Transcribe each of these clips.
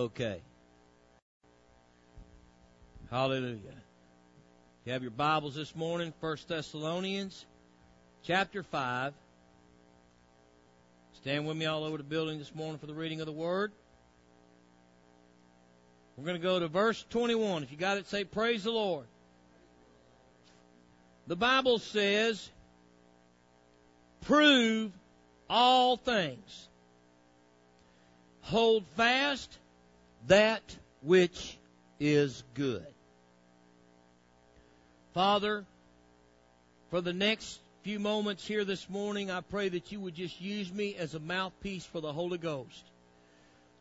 Okay. Hallelujah. You have your Bibles this morning, First Thessalonians chapter 5. Stand with me all over the building this morning for the reading of the Word. We're going to go to verse 21. If you got it, say, Praise the Lord. The Bible says, Prove all things. Hold fast that which is good. Father, for the next few moments here this morning, I pray that you would just use me as a mouthpiece for the Holy Ghost.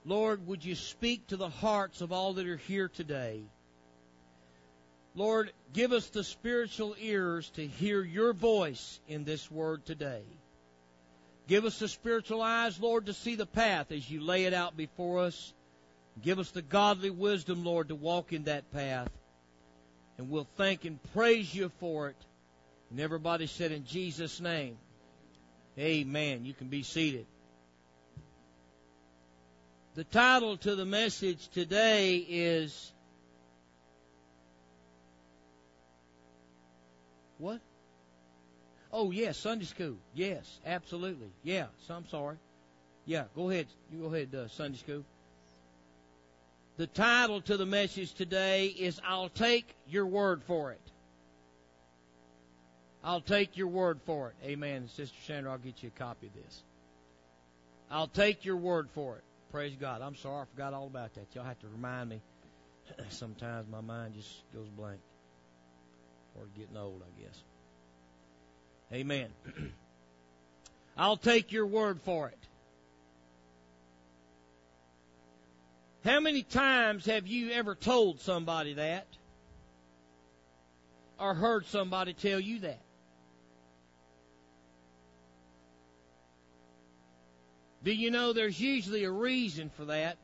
Lord, would you speak to the hearts of all that are here today? Lord, give us the spiritual ears to hear your voice in this word today. Give us the spiritual eyes, Lord, to see the path as you lay it out before us. Give us the godly wisdom, Lord, to walk in that path. And we'll thank and praise you for it. And everybody said in Jesus' name, Amen. You can be seated. The title to the message today is What? Oh, yes, Sunday school. Yes, absolutely. Yeah, so I'm sorry. Yeah, go ahead. You go ahead, uh, Sunday school. The title to the message today is I'll take your word for it. I'll take your word for it. Amen. Sister Sandra, I'll get you a copy of this. I'll take your word for it. Praise God. I'm sorry, I forgot all about that. Y'all have to remind me. Sometimes my mind just goes blank. Or getting old, I guess. Amen. I'll take your word for it. How many times have you ever told somebody that? Or heard somebody tell you that? Do you know there's usually a reason for that?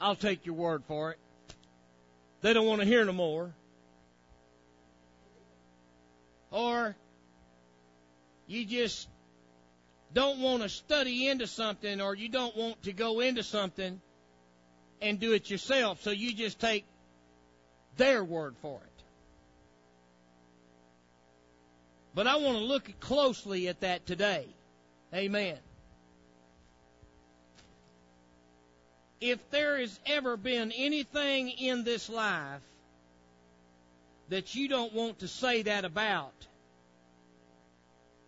I'll take your word for it. They don't want to hear no more. Or you just don't want to study into something or you don't want to go into something and do it yourself, so you just take their word for it. But I want to look closely at that today. Amen. If there has ever been anything in this life that you don't want to say that about,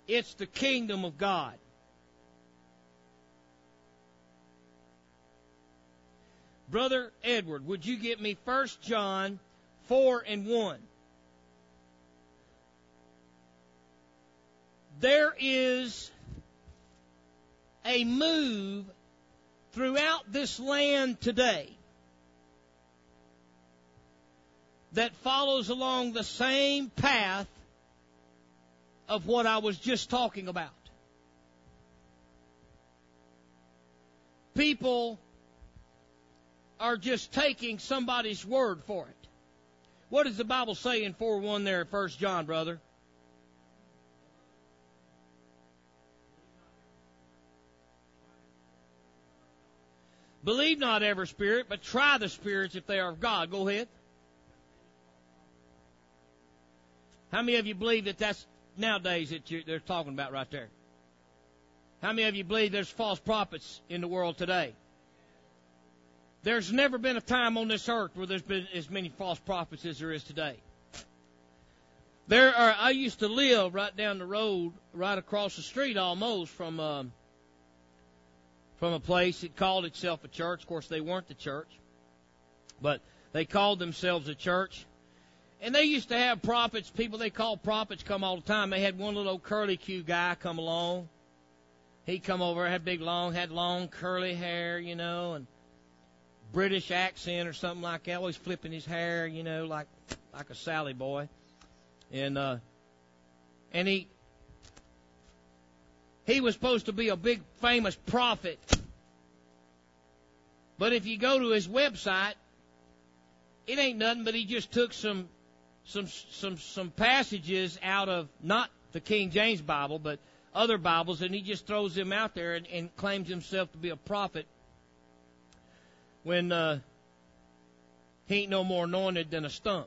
it's the kingdom of God. Brother Edward, would you get me 1 John 4 and 1? There is a move throughout this land today that follows along the same path of what I was just talking about. People are just taking somebody's word for it. What does the Bible say in 4 1 there at 1 John, brother? Believe not every spirit, but try the spirits if they are of God. Go ahead. How many of you believe that that's nowadays that they're talking about right there? How many of you believe there's false prophets in the world today? There's never been a time on this earth where there's been as many false prophets as there is today. There are. I used to live right down the road, right across the street, almost from um, from a place that called itself a church. Of course, they weren't the church, but they called themselves a church. And they used to have prophets, people they called prophets, come all the time. They had one little curly Q guy come along. He'd come over, had big long, had long curly hair, you know, and British accent or something like that. Always flipping his hair, you know, like like a Sally boy. And uh, and he he was supposed to be a big famous prophet. But if you go to his website, it ain't nothing but he just took some some some some passages out of not the King James Bible, but other Bibles, and he just throws them out there and, and claims himself to be a prophet. When uh, he ain't no more anointed than a stump.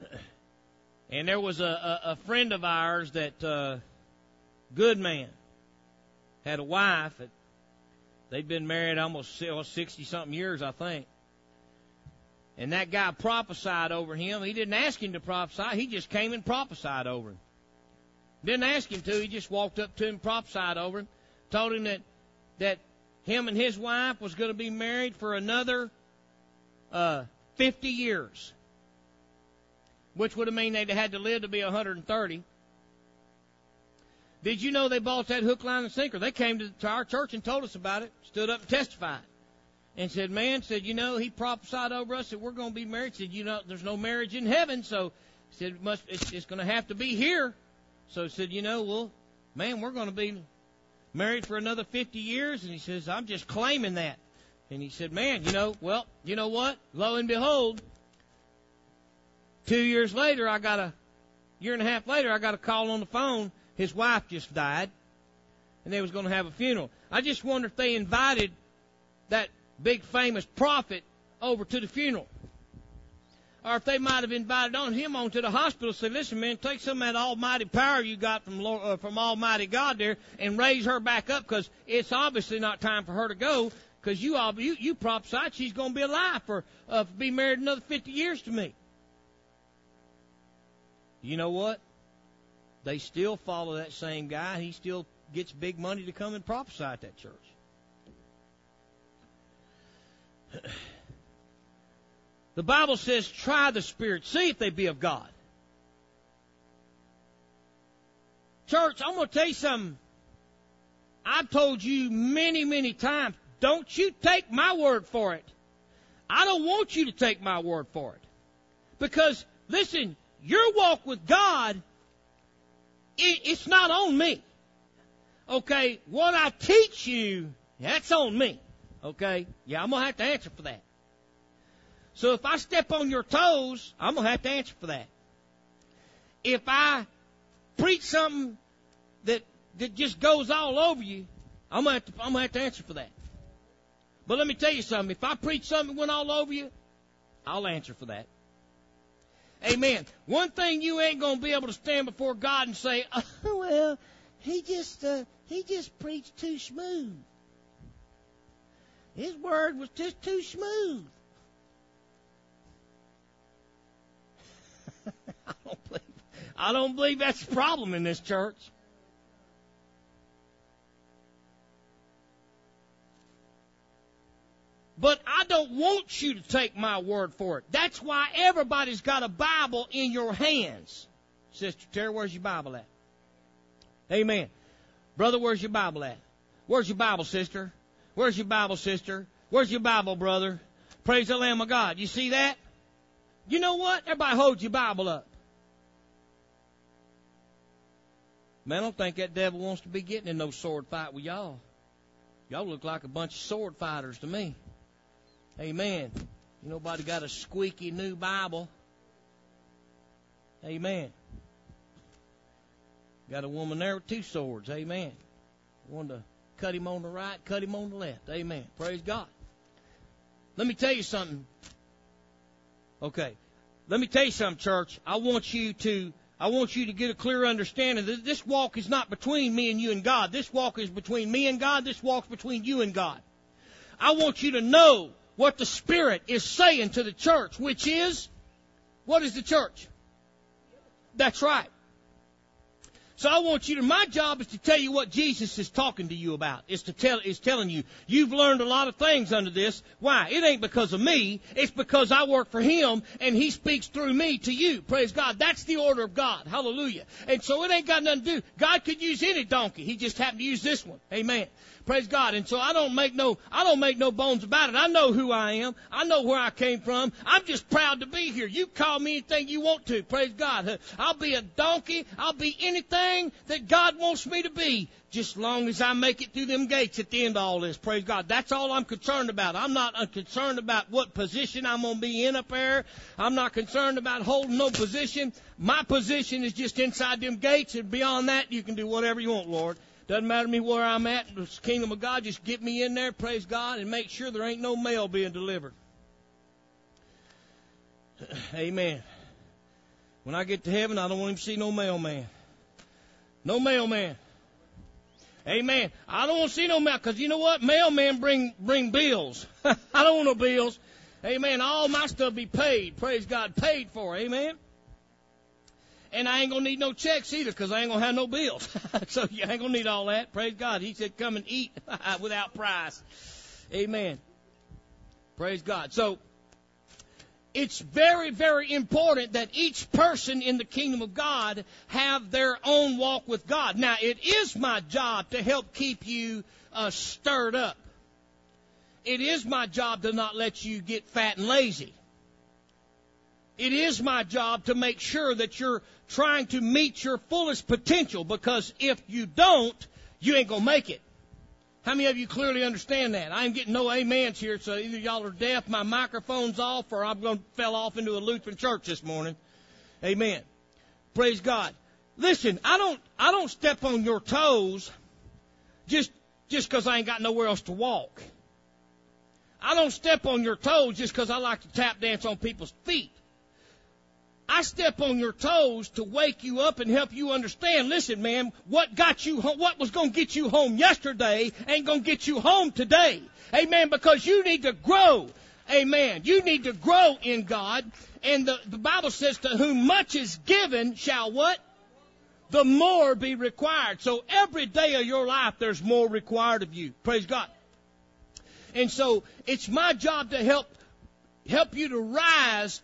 And there was a, a, a friend of ours that, uh, good man, had a wife that they'd been married almost 60 something years, I think. And that guy prophesied over him. He didn't ask him to prophesy. He just came and prophesied over him. Didn't ask him to. He just walked up to him, prophesied over him, told him that that him and his wife was going to be married for another uh, 50 years which would have mean they'd had to live to be 130. Did you know they bought that hook, line, and sinker? They came to, to our church and told us about it, stood up and testified, and said, "Man, said you know he prophesied over us that we're going to be married. Said you know there's no marriage in heaven, so said it must it's, it's going to have to be here. So said you know well, man, we're going to be married for another 50 years, and he says I'm just claiming that. And he said, man, you know, well, you know what? Lo and behold, Two years later, I got a year and a half later, I got a call on the phone. His wife just died, and they was going to have a funeral. I just wonder if they invited that big famous prophet over to the funeral, or if they might have invited on him onto the hospital. Say, listen, man, take some of that almighty power you got from Lord, uh, from Almighty God there, and raise her back up, because it's obviously not time for her to go. Because you, you you prophesied she's going to be alive for uh, be married another 50 years to me. You know what? They still follow that same guy. He still gets big money to come and prophesy at that church. The Bible says, try the Spirit, see if they be of God. Church, I'm going to tell you something. I've told you many, many times, don't you take my word for it. I don't want you to take my word for it. Because, listen, your walk with God, it, it's not on me. Okay, what I teach you, that's on me. Okay, yeah, I'm gonna have to answer for that. So if I step on your toes, I'm gonna have to answer for that. If I preach something that that just goes all over you, I'm gonna have to, I'm gonna have to answer for that. But let me tell you something. If I preach something that went all over you, I'll answer for that. Amen. One thing you ain't gonna be able to stand before God and say, oh, "Well, he just uh, he just preached too smooth. His word was just too smooth." I don't believe I don't believe that's a problem in this church. But I don't want you to take my word for it. That's why everybody's got a Bible in your hands. Sister Terry, where's your Bible at? Amen. Brother, where's your Bible at? Where's your Bible, sister? Where's your Bible, sister? Where's your Bible, brother? Praise the Lamb of God. You see that? You know what? Everybody hold your Bible up. Man, I don't think that devil wants to be getting in no sword fight with y'all. Y'all look like a bunch of sword fighters to me. Amen. You nobody got a squeaky new Bible. Amen. Got a woman there with two swords. Amen. One to cut him on the right, cut him on the left. Amen. Praise God. Let me tell you something. Okay. Let me tell you something, church. I want you to I want you to get a clear understanding that this walk is not between me and you and God. This walk is between me and God. This walk's between you and God. I want you to know what the Spirit is saying to the church, which is, what is the church? That's right. So I want you to, my job is to tell you what Jesus is talking to you about. Is to tell, is telling you, you've learned a lot of things under this. Why? It ain't because of me. It's because I work for Him and He speaks through me to you. Praise God. That's the order of God. Hallelujah. And so it ain't got nothing to do. God could use any donkey. He just happened to use this one. Amen. Praise God. And so I don't make no, I don't make no bones about it. I know who I am. I know where I came from. I'm just proud to be here. You call me anything you want to. Praise God. I'll be a donkey. I'll be anything that God wants me to be. Just long as I make it through them gates at the end of all this. Praise God. That's all I'm concerned about. I'm not uh, concerned about what position I'm going to be in up there. I'm not concerned about holding no position. My position is just inside them gates and beyond that you can do whatever you want, Lord. Doesn't matter to me where I'm at the kingdom of God. Just get me in there, praise God, and make sure there ain't no mail being delivered. Amen. When I get to heaven, I don't want to see no mailman. No mailman. Amen. I don't want to see no mail because you know what? Mailmen bring bring bills. I don't want no bills. Amen. All my stuff be paid. Praise God, paid for. Amen. And I ain't gonna need no checks either because I ain't gonna have no bills. so you ain't gonna need all that. Praise God. He said, "Come and eat without price." Amen. Praise God. So it's very, very important that each person in the kingdom of God have their own walk with God. Now, it is my job to help keep you uh, stirred up. It is my job to not let you get fat and lazy. It is my job to make sure that you're trying to meet your fullest potential because if you don't, you ain't gonna make it. How many of you clearly understand that? I ain't getting no amens here, so either y'all are deaf, my microphone's off, or I'm going to fell off into a Lutheran church this morning. Amen. Praise God. Listen, I don't, I don't step on your toes just, just cause I ain't got nowhere else to walk. I don't step on your toes just cause I like to tap dance on people's feet. I step on your toes to wake you up and help you understand. Listen, man, what got you home, what was going to get you home yesterday ain't going to get you home today. Amen. Because you need to grow. Amen. You need to grow in God. And the, the Bible says, to whom much is given shall what? The more be required. So every day of your life, there's more required of you. Praise God. And so it's my job to help, help you to rise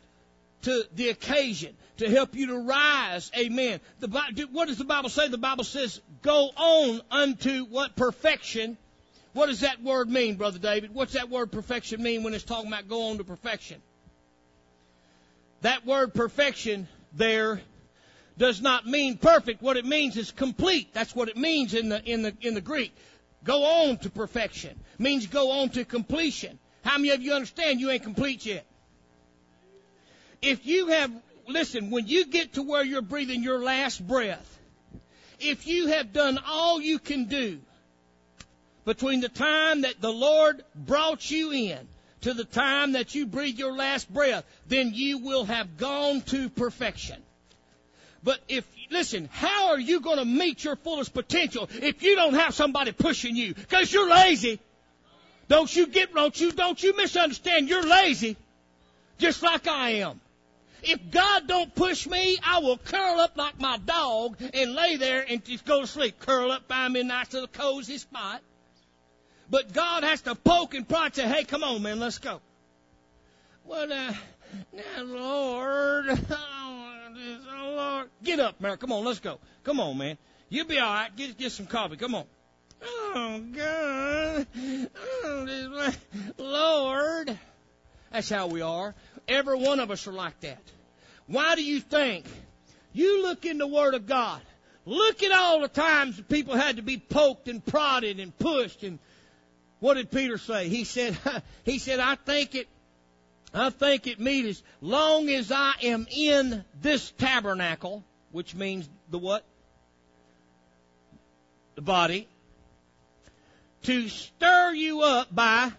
to the occasion, to help you to rise. Amen. The, what does the Bible say? The Bible says, go on unto what perfection. What does that word mean, Brother David? What's that word perfection mean when it's talking about go on to perfection? That word perfection there does not mean perfect. What it means is complete. That's what it means in the, in the, in the Greek. Go on to perfection means go on to completion. How many of you understand you ain't complete yet? If you have, listen, when you get to where you're breathing your last breath, if you have done all you can do between the time that the Lord brought you in to the time that you breathe your last breath, then you will have gone to perfection. But if, listen, how are you going to meet your fullest potential if you don't have somebody pushing you? Because you're lazy. Don't you get, don't you, don't you misunderstand. You're lazy. Just like I am. If God don't push me, I will curl up like my dog and lay there and just go to sleep. Curl up, find me a nice little cozy spot. But God has to poke and prod say, hey, come on, man, let's go. Well, uh, now, Lord, oh, Lord, get up, man. Come on, let's go. Come on, man. You'll be all right. Get, get some coffee. Come on. Oh, God. Oh, Lord. That's how we are. Every one of us are like that. Why do you think? You look in the Word of God. Look at all the times people had to be poked and prodded and pushed and what did Peter say? He said, he said, I think it, I think it meet as long as I am in this tabernacle, which means the what? The body, to stir you up by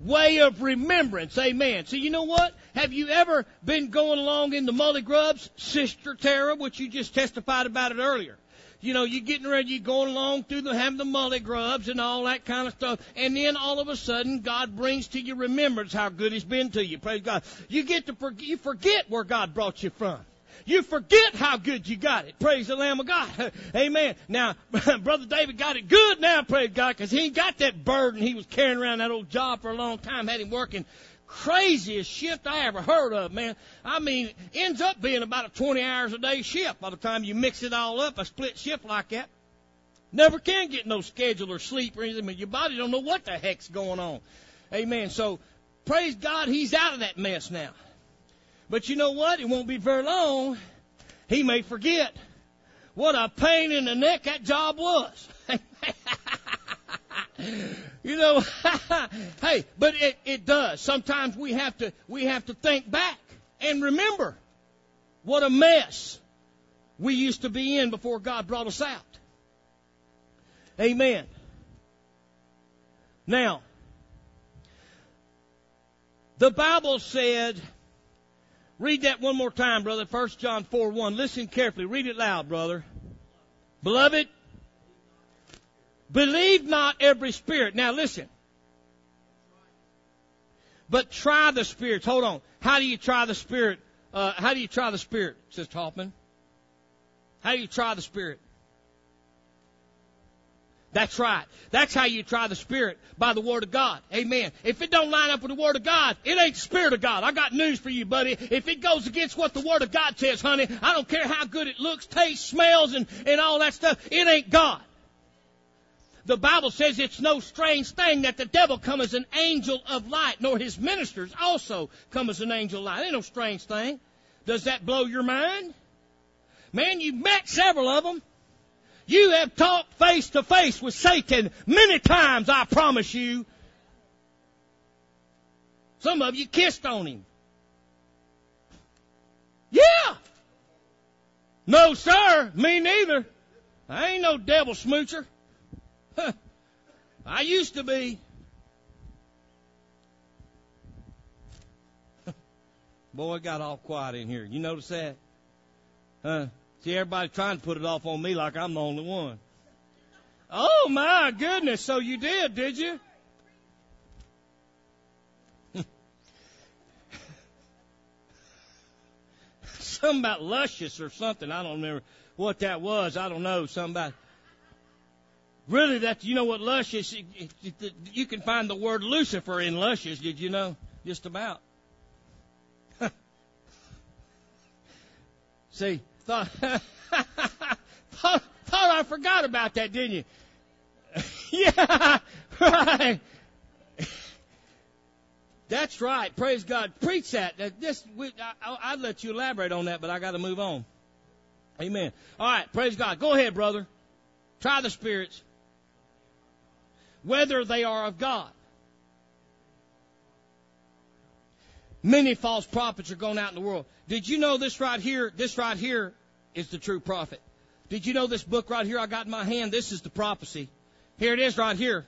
way of remembrance. Amen. So you know what? Have you ever been going along in the molly Grubs, Sister Tara, which you just testified about it earlier? You know, you're getting ready, you're going along through the having the molly grubs and all that kind of stuff, and then all of a sudden God brings to your remembrance how good He's been to you. Praise God. You get to forget, you forget where God brought you from. You forget how good you got it. Praise the Lamb of God. Amen. Now, Brother David got it good now, praise God, because he ain't got that burden he was carrying around that old job for a long time, had him working craziest shift I ever heard of, man. I mean, ends up being about a 20 hours a day shift by the time you mix it all up, a split shift like that. Never can get no schedule or sleep or anything. Your body don't know what the heck's going on. Amen. So, praise God, he's out of that mess now. But you know what? It won't be very long. He may forget what a pain in the neck that job was. you know, hey, but it, it does. Sometimes we have to we have to think back and remember what a mess we used to be in before God brought us out. Amen. Now, the Bible said, read that one more time, brother. 1 John 4 1. Listen carefully. Read it loud, brother. Beloved, believe not every spirit. Now listen. But try the spirits. Hold on. How do you try the spirit? Uh, how do you try the spirit, Sister Hoffman? How do you try the spirit? That's right. That's how you try the Spirit by the Word of God. Amen. If it don't line up with the Word of God, it ain't Spirit of God. I got news for you, buddy. If it goes against what the Word of God says, honey, I don't care how good it looks, tastes, smells, and, and all that stuff, it ain't God. The Bible says it's no strange thing that the devil come as an angel of light, nor his ministers also come as an angel of light. Ain't no strange thing. Does that blow your mind? Man, you've met several of them. You have talked face to face with Satan many times, I promise you. Some of you kissed on him. Yeah. No, sir. Me neither. I ain't no devil smoocher. I used to be. Boy, it got all quiet in here. You notice that? Huh? See, everybody trying to put it off on me like I'm the only one. Oh my goodness, so you did, did you? something about luscious or something. I don't remember what that was. I don't know. Something about. Really, that you know what luscious? You can find the word Lucifer in luscious. Did you know? Just about. See, Thought, thought, thought I forgot about that, didn't you? yeah, right. That's right. Praise God. Preach that. This, we, I, would let you elaborate on that, but I got to move on. Amen. All right. Praise God. Go ahead, brother. Try the spirits, whether they are of God. Many false prophets are going out in the world. Did you know this right here? This right here is the true prophet. Did you know this book right here I got in my hand? This is the prophecy. Here it is right here.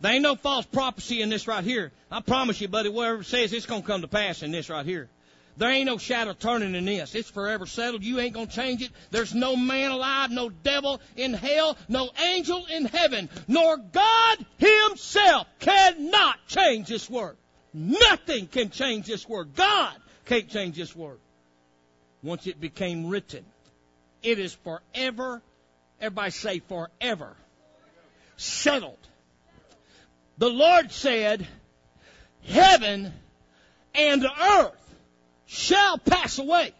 There ain't no false prophecy in this right here. I promise you, buddy, whatever it says, it's going to come to pass in this right here. There ain't no shadow turning in this. It's forever settled. You ain't going to change it. There's no man alive, no devil in hell, no angel in heaven, nor God himself cannot change this word. Nothing can change this word. God can't change this word. Once it became written, it is forever, everybody say forever, settled. The Lord said, heaven and earth shall pass away.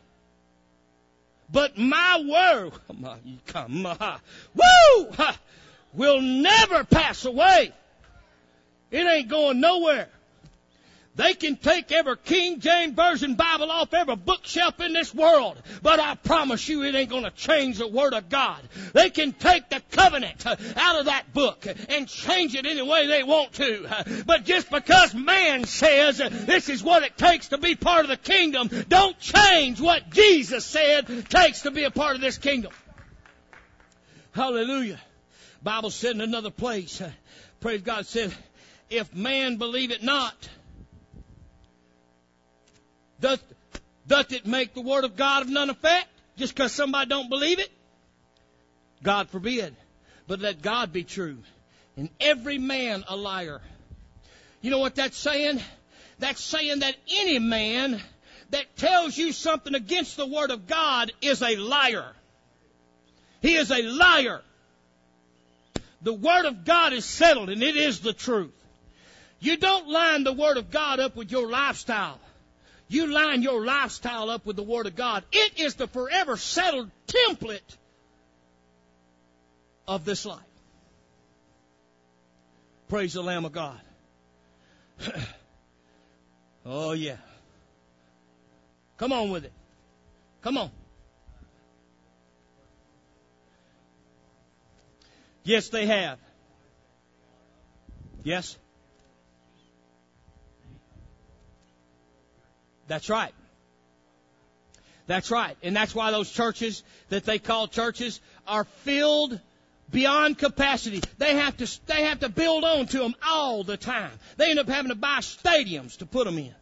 But my word, woo, will never pass away. It ain't going nowhere. They can take every King James Version Bible off every bookshelf in this world, but I promise you it ain't to change the Word of God. They can take the covenant uh, out of that book and change it any way they want to. But just because man says this is what it takes to be part of the kingdom, don't change what Jesus said takes to be a part of this kingdom. Hallelujah. Bible said in another place, uh, praise God said, if man believe it not, Doth, doth it make the word of God of none effect just because somebody don't believe it? God forbid. But let God be true and every man a liar. You know what that's saying? That's saying that any man that tells you something against the word of God is a liar. He is a liar. The word of God is settled and it is the truth. You don't line the word of God up with your lifestyle. You line your lifestyle up with the Word of God. It is the forever settled template of this life. Praise the Lamb of God. oh, yeah. Come on with it. Come on. Yes, they have. Yes? That's right. That's right. And that's why those churches that they call churches are filled beyond capacity. They have to, they have to build on to them all the time. They end up having to buy stadiums to put them in.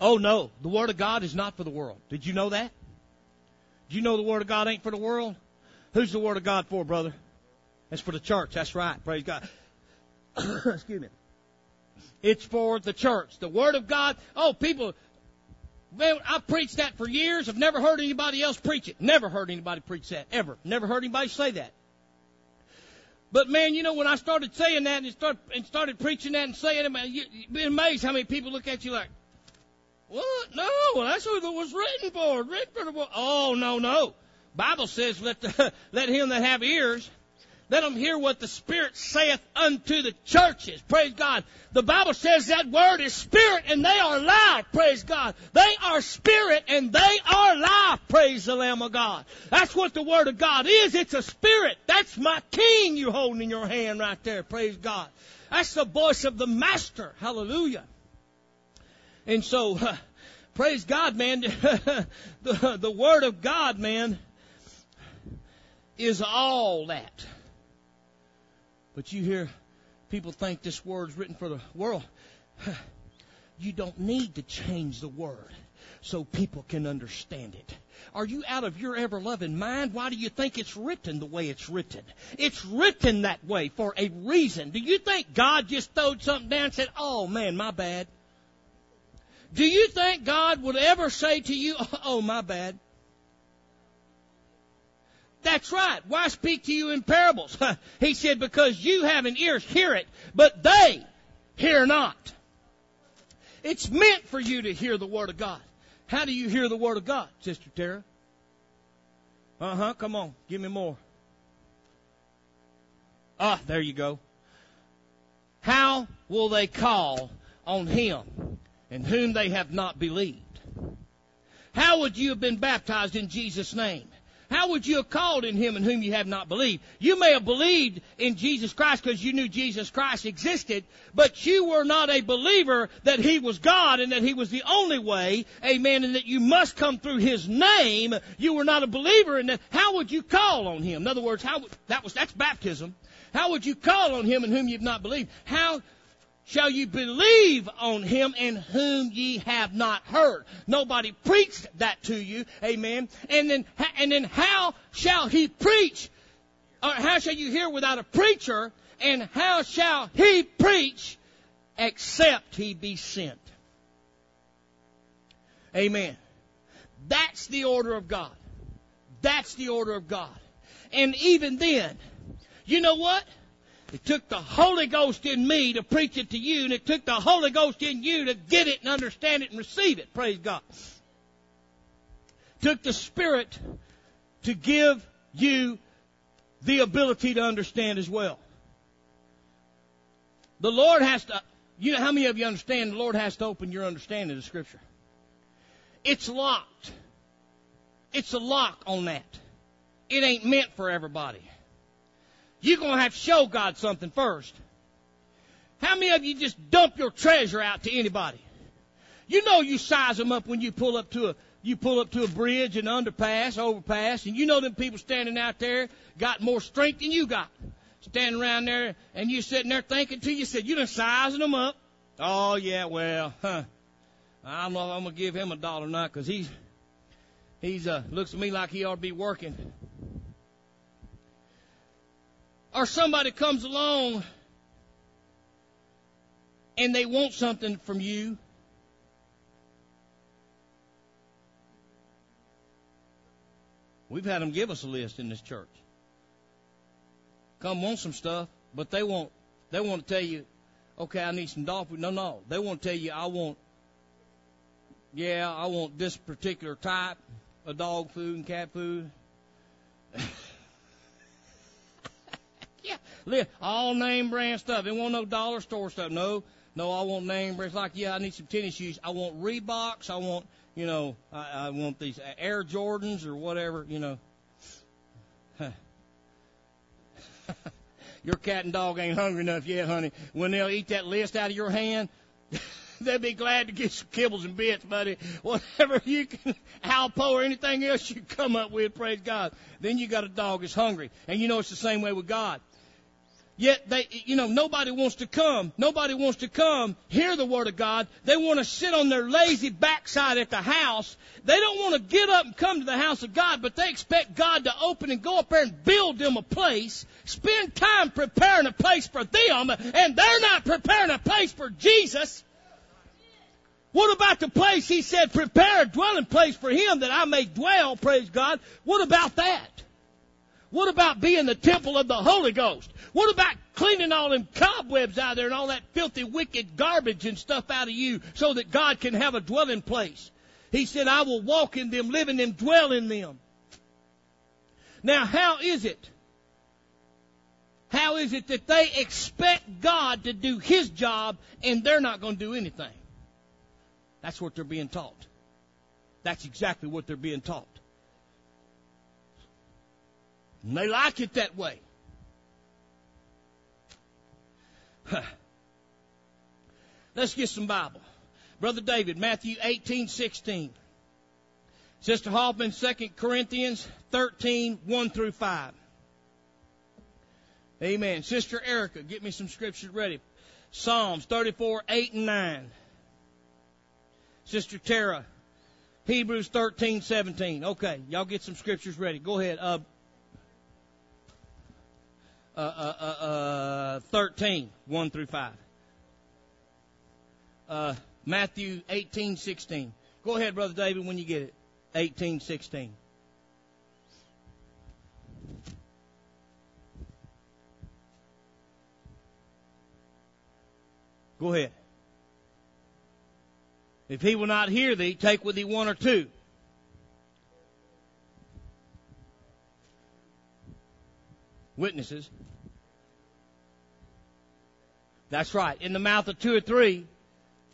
Oh no, the Word of God is not for the world. Did you know that? Do you know the Word of God ain't for the world? Who's the Word of God for, brother? It's for the church. That's right. Praise God. Excuse me. It's for the church. The Word of God. Oh, people, Man, I've preached that for years. I've never heard anybody else preach it. Never heard anybody preach that. Ever. Never heard anybody say that. But man, you know, when I started saying that and, start, and started preaching that and saying it, man, you, would be amazed how many people look at you like, what? No, that's what it was written for. Written for the Oh, no, no. Bible says, let the, let him that have ears let them hear what the Spirit saith unto the churches. Praise God. The Bible says that word is spirit and they are life. Praise God. They are spirit and they are life. Praise the Lamb of God. That's what the word of God is. It's a spirit. That's my king you're holding in your hand right there. Praise God. That's the voice of the Master. Hallelujah. And so, uh, praise God, man. the, the word of God, man, is all that. But you hear people think this word's written for the world. You don't need to change the word so people can understand it. Are you out of your ever loving mind? Why do you think it's written the way it's written? It's written that way for a reason. Do you think God just throwed something down and said, Oh man, my bad? Do you think God would ever say to you, Oh, my bad? That's right. Why speak to you in parables? he said, because you have an ears, hear it, but they hear not. It's meant for you to hear the Word of God. How do you hear the Word of God, Sister Tara? Uh huh. Come on. Give me more. Ah, there you go. How will they call on Him in whom they have not believed? How would you have been baptized in Jesus' name? How would you have called in him in whom you have not believed? You may have believed in Jesus Christ because you knew Jesus Christ existed, but you were not a believer that he was God and that he was the only way, amen, and that you must come through his name. You were not a believer in that. How would you call on him? In other words, how that was that's baptism. How would you call on him in whom you've not believed? How shall you believe on him in whom ye have not heard. Nobody preached that to you. Amen. And then, and then how shall he preach? Or how shall you hear without a preacher? And how shall he preach except he be sent? Amen. That's the order of God. That's the order of God. And even then, you know what? It took the Holy Ghost in me to preach it to you, and it took the Holy Ghost in you to get it and understand it and receive it. Praise God. It took the Spirit to give you the ability to understand as well. The Lord has to, you know, how many of you understand the Lord has to open your understanding of Scripture? It's locked. It's a lock on that. It ain't meant for everybody. You're going to have to show God something first. How many of you just dump your treasure out to anybody? You know you size them up when you pull up to a you pull up to a bridge, an underpass, overpass, and you know them people standing out there got more strength than you got. Standing around there, and you sitting there thinking to yourself, you done sizing them up. Oh yeah, well, huh. I don't know if I'm gonna give him a dollar or not, cause he's he's uh looks to me like he ought to be working or somebody comes along and they want something from you, we've had them give us a list in this church. Come want some stuff, but they want they want to tell you, okay, I need some dog food. No, no, they want to tell you, I want, yeah, I want this particular type of dog food and cat food. All name brand stuff. It won't no dollar store stuff. No, no, I want name brands. Like, yeah, I need some tennis shoes. I want Reeboks. I want, you know, I, I want these Air Jordans or whatever, you know. your cat and dog ain't hungry enough yet, honey. When they'll eat that list out of your hand, they'll be glad to get some kibbles and bits, buddy. Whatever you can, Alpo or anything else you come up with, praise God. Then you got a dog that's hungry. And you know it's the same way with God. Yet they, you know, nobody wants to come. Nobody wants to come hear the word of God. They want to sit on their lazy backside at the house. They don't want to get up and come to the house of God, but they expect God to open and go up there and build them a place, spend time preparing a place for them, and they're not preparing a place for Jesus. What about the place he said, prepare a dwelling place for him that I may dwell, praise God? What about that? What about being the temple of the Holy Ghost? What about cleaning all them cobwebs out there and all that filthy, wicked garbage and stuff out of you so that God can have a dwelling place? He said, I will walk in them, live in them, dwell in them. Now, how is it? How is it that they expect God to do His job and they're not going to do anything? That's what they're being taught. That's exactly what they're being taught. And they like it that way. Let's get some Bible. Brother David, Matthew 18, 16. Sister Hoffman, 2 Corinthians 13, 1 through 5. Amen. Sister Erica, get me some scriptures ready. Psalms 34, 8 and 9. Sister Tara, Hebrews 13, 17. Okay, y'all get some scriptures ready. Go ahead. Uh, uh, uh, uh, uh 13, 1 through 5. Uh, Matthew 18, 16. Go ahead, Brother David, when you get it. 18, 16. Go ahead. If he will not hear thee, take with thee one or two. Witnesses. That's right. In the mouth of two or three,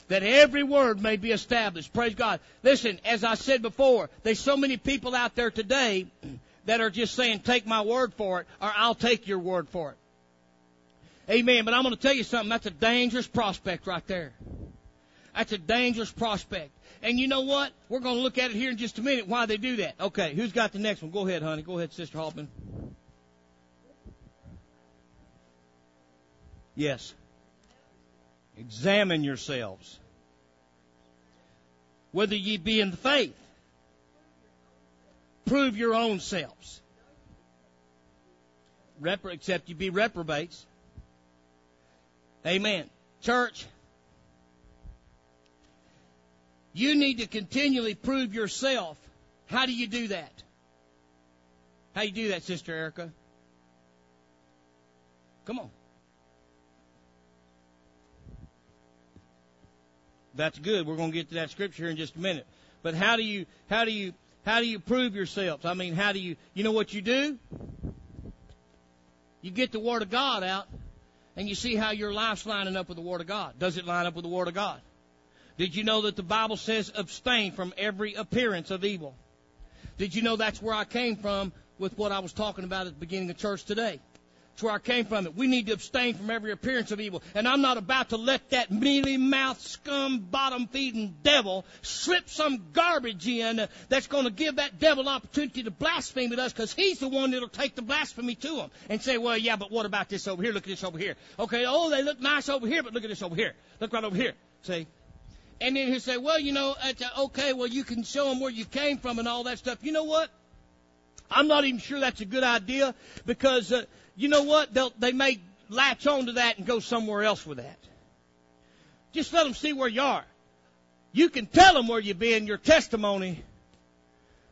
that every word may be established. Praise God. Listen, as I said before, there's so many people out there today that are just saying, take my word for it, or I'll take your word for it. Amen. But I'm going to tell you something. That's a dangerous prospect right there. That's a dangerous prospect. And you know what? We're going to look at it here in just a minute why they do that. Okay, who's got the next one? Go ahead, honey. Go ahead, Sister Hoffman. Yes. Examine yourselves. Whether ye be in the faith. Prove your own selves. Repro- except you be reprobates. Amen. Church, you need to continually prove yourself. How do you do that? How do you do that, Sister Erica? Come on. That's good. We're going to get to that scripture here in just a minute. But how do you how do you how do you prove yourselves? I mean, how do you you know what you do? You get the word of God out and you see how your life's lining up with the word of God. Does it line up with the word of God? Did you know that the Bible says abstain from every appearance of evil? Did you know that's where I came from with what I was talking about at the beginning of church today? That's where I came from. It. We need to abstain from every appearance of evil. And I'm not about to let that mealy mouthed, scum, bottom feeding devil slip some garbage in that's going to give that devil opportunity to blaspheme at us because he's the one that'll take the blasphemy to him and say, well, yeah, but what about this over here? Look at this over here. Okay, oh, they look nice over here, but look at this over here. Look right over here. See? And then he'll say, well, you know, okay, well, you can show them where you came from and all that stuff. You know what? I'm not even sure that's a good idea because uh, you know what? They'll, they may latch on to that and go somewhere else with that. Just let them see where you are. You can tell them where you've been, your testimony,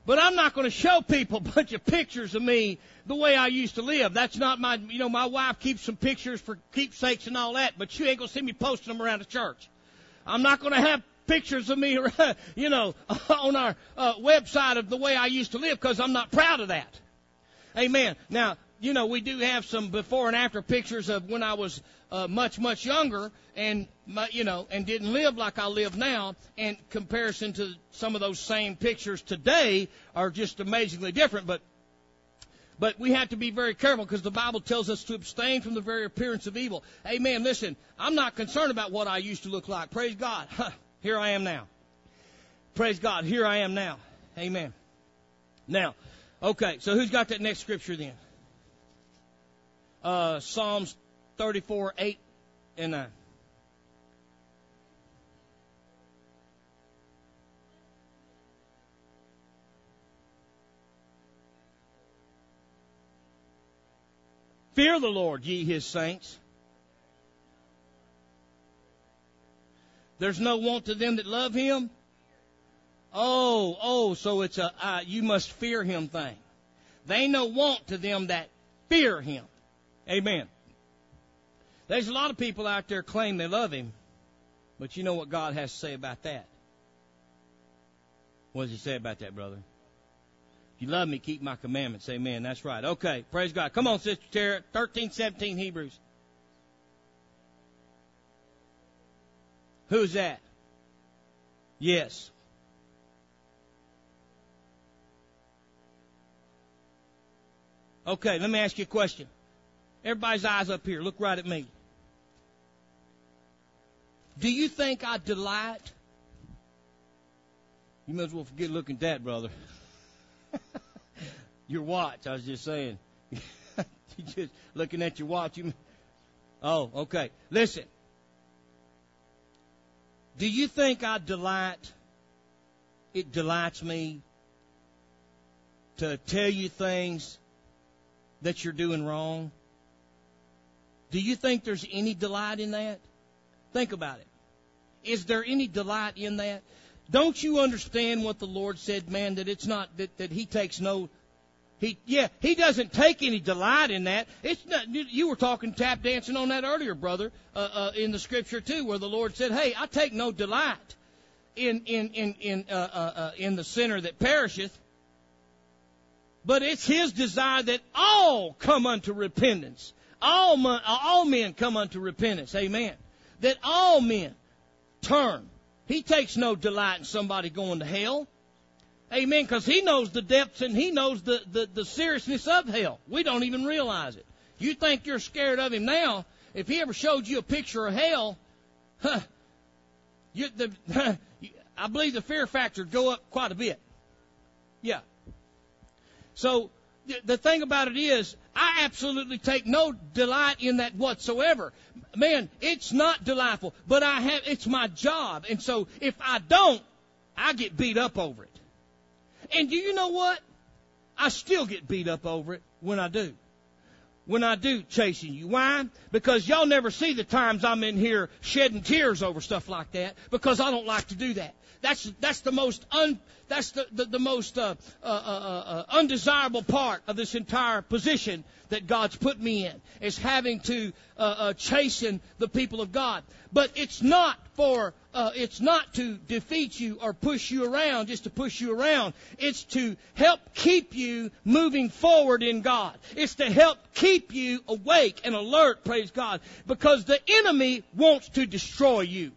but I'm not going to show people a bunch of pictures of me the way I used to live. That's not my, you know, my wife keeps some pictures for keepsakes and all that, but you ain't going to see me posting them around the church. I'm not going to have pictures of me, you know, on our uh, website of the way I used to live because I'm not proud of that. Amen. Now, you know, we do have some before and after pictures of when I was uh, much, much younger and, my, you know, and didn't live like I live now. And comparison to some of those same pictures today are just amazingly different. But, But we have to be very careful because the Bible tells us to abstain from the very appearance of evil. Amen. Listen, I'm not concerned about what I used to look like. Praise God. Here I am now. Praise God. Here I am now. Amen. Now, okay, so who's got that next scripture then? Uh, Psalms 34, 8 and 9. Fear the Lord, ye his saints. There's no want to them that love him. Oh, oh, so it's a uh, you must fear him thing. They no want to them that fear him. Amen. There's a lot of people out there claim they love him, but you know what God has to say about that? What does he say about that, brother? If you love me, keep my commandments. Amen. That's right. Okay. Praise God. Come on, Sister Tara. 13, 17 Hebrews. Who's that? Yes. Okay, let me ask you a question. Everybody's eyes up here. Look right at me. Do you think I delight? You might as well forget looking at that, brother. your watch. I was just saying. you just looking at your watch. You. Oh, okay. Listen. Do you think I delight? It delights me to tell you things that you're doing wrong. Do you think there's any delight in that? Think about it. Is there any delight in that? Don't you understand what the Lord said, man, that it's not, that, that He takes no, He, yeah, He doesn't take any delight in that. It's not, you were talking tap dancing on that earlier, brother, uh, uh, in the scripture too, where the Lord said, hey, I take no delight in, in, in, in, uh, uh, uh in the sinner that perisheth, but it's His desire that all come unto repentance. All, men, all men come unto repentance. Amen. That all men turn he takes no delight in somebody going to hell. Amen. Because he knows the depths and he knows the, the, the seriousness of hell. We don't even realize it. You think you're scared of him now. If he ever showed you a picture of hell, huh, you, the, I believe the fear factor would go up quite a bit. Yeah. So the thing about it is, I absolutely take no delight in that whatsoever. Man, it's not delightful, but I have, it's my job. And so if I don't, I get beat up over it. And do you know what? I still get beat up over it when I do. When I do chasing you. Why? Because y'all never see the times I'm in here shedding tears over stuff like that because I don't like to do that. That's that's the most un, that's the the, the most uh, uh, uh, uh, undesirable part of this entire position that God's put me in is having to uh, uh, chasten the people of God. But it's not for uh, it's not to defeat you or push you around just to push you around. It's to help keep you moving forward in God. It's to help keep you awake and alert. Praise God, because the enemy wants to destroy you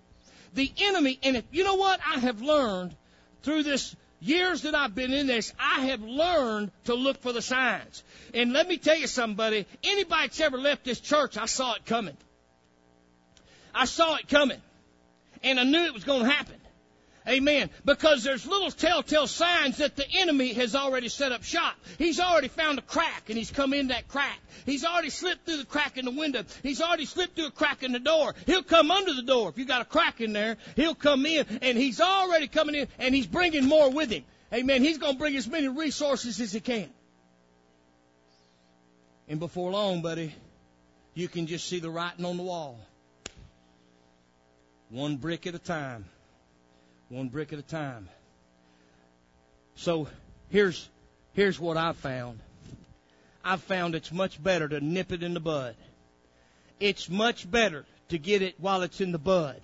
the enemy, and if, you know what I have learned through this years that I've been in this, I have learned to look for the signs. And let me tell you somebody, anybody that's ever left this church, I saw it coming. I saw it coming. And I knew it was going to happen. Amen. Because there's little telltale signs that the enemy has already set up shop. He's already found a crack and he's come in that crack. He's already slipped through the crack in the window. He's already slipped through a crack in the door. He'll come under the door. If you got a crack in there, he'll come in and he's already coming in and he's bringing more with him. Amen. He's going to bring as many resources as he can. And before long, buddy, you can just see the writing on the wall. One brick at a time one brick at a time. So here's here's what I've found. I've found it's much better to nip it in the bud. It's much better to get it while it's in the bud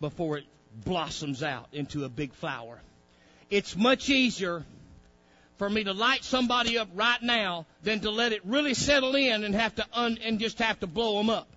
before it blossoms out into a big flower. It's much easier for me to light somebody up right now than to let it really settle in and have to un, and just have to blow them up.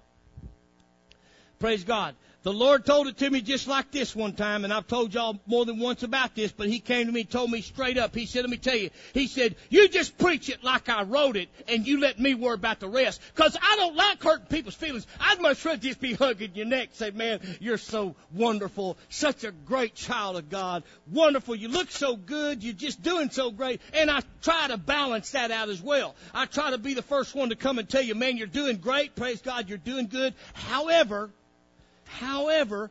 Praise God. The Lord told it to me just like this one time, and I've told y'all more than once about this, but He came to me and told me straight up. He said, let me tell you, He said, you just preach it like I wrote it, and you let me worry about the rest. Cause I don't like hurting people's feelings. I'd much rather just be hugging your neck, say, man, you're so wonderful, such a great child of God, wonderful, you look so good, you're just doing so great, and I try to balance that out as well. I try to be the first one to come and tell you, man, you're doing great, praise God, you're doing good. However, However,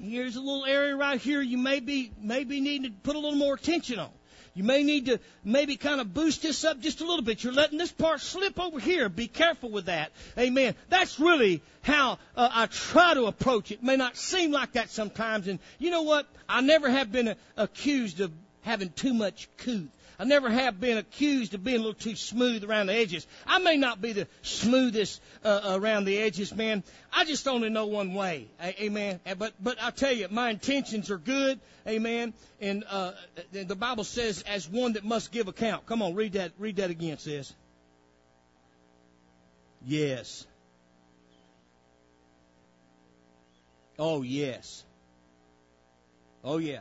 here's a little area right here you may be maybe need to put a little more attention on. You may need to maybe kind of boost this up just a little bit. You're letting this part slip over here. Be careful with that. Amen. That's really how uh, I try to approach it. it. May not seem like that sometimes. And you know what? I never have been accused of having too much couth. I never have been accused of being a little too smooth around the edges. I may not be the smoothest uh, around the edges, man. I just only know one way. Amen. But but I tell you, my intentions are good. Amen. And uh, the Bible says, as one that must give account. Come on, read that. Read that again, sis. Yes. Oh yes. Oh yeah.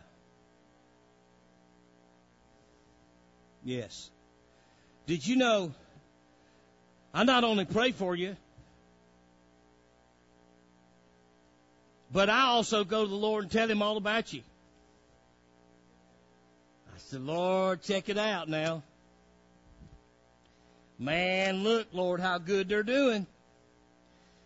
Yes. Did you know I not only pray for you, but I also go to the Lord and tell him all about you. I said, Lord, check it out now. Man, look, Lord, how good they're doing.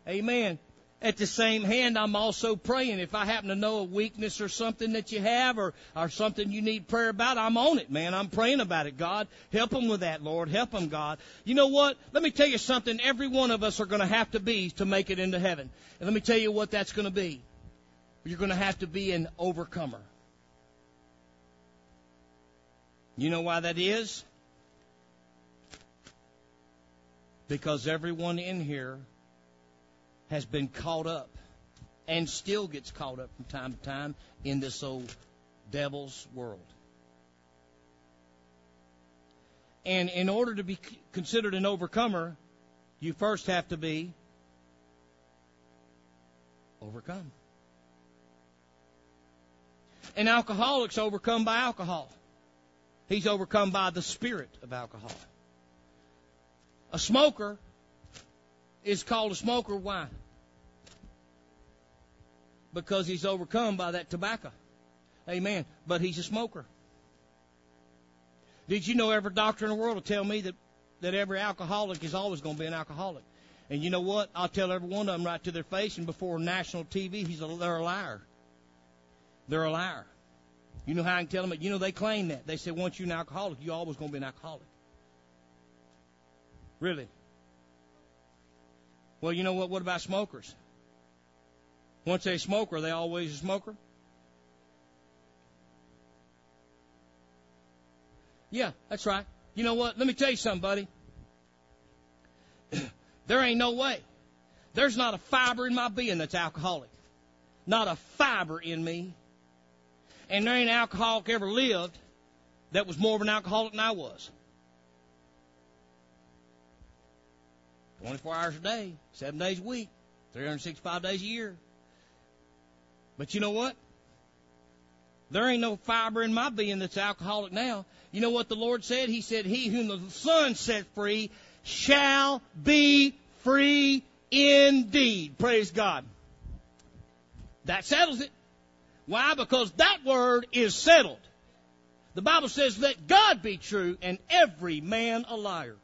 Amen. At the same hand, I'm also praying. If I happen to know a weakness or something that you have or, or something you need prayer about, I'm on it, man. I'm praying about it. God, help them with that, Lord. Help them, God. You know what? Let me tell you something. Every one of us are going to have to be to make it into heaven. And let me tell you what that's going to be. You're going to have to be an overcomer. You know why that is? Because everyone in here has been caught up and still gets caught up from time to time in this old devil's world. And in order to be considered an overcomer, you first have to be overcome. An alcoholic's overcome by alcohol. He's overcome by the spirit of alcohol. A smoker is called a smoker. Why? Because he's overcome by that tobacco. Amen. But he's a smoker. Did you know every doctor in the world will tell me that, that every alcoholic is always going to be an alcoholic? And you know what? I'll tell every one of them right to their face and before national TV, he's a, they're a liar. They're a liar. You know how I can tell them? You know they claim that. They say once you're an alcoholic, you're always going to be an alcoholic. Really? Well, you know what? What about smokers? Once they smoker, are they always a smoker? Yeah, that's right. You know what? Let me tell you something, buddy. there ain't no way. There's not a fiber in my being that's alcoholic. Not a fiber in me. And there ain't an alcoholic ever lived that was more of an alcoholic than I was. 24 hours a day, seven days a week, 365 days a year. But you know what? There ain't no fiber in my being that's alcoholic now. You know what the Lord said? He said, He whom the Son set free shall be free indeed. Praise God. That settles it. Why? Because that word is settled. The Bible says, let God be true and every man a liar.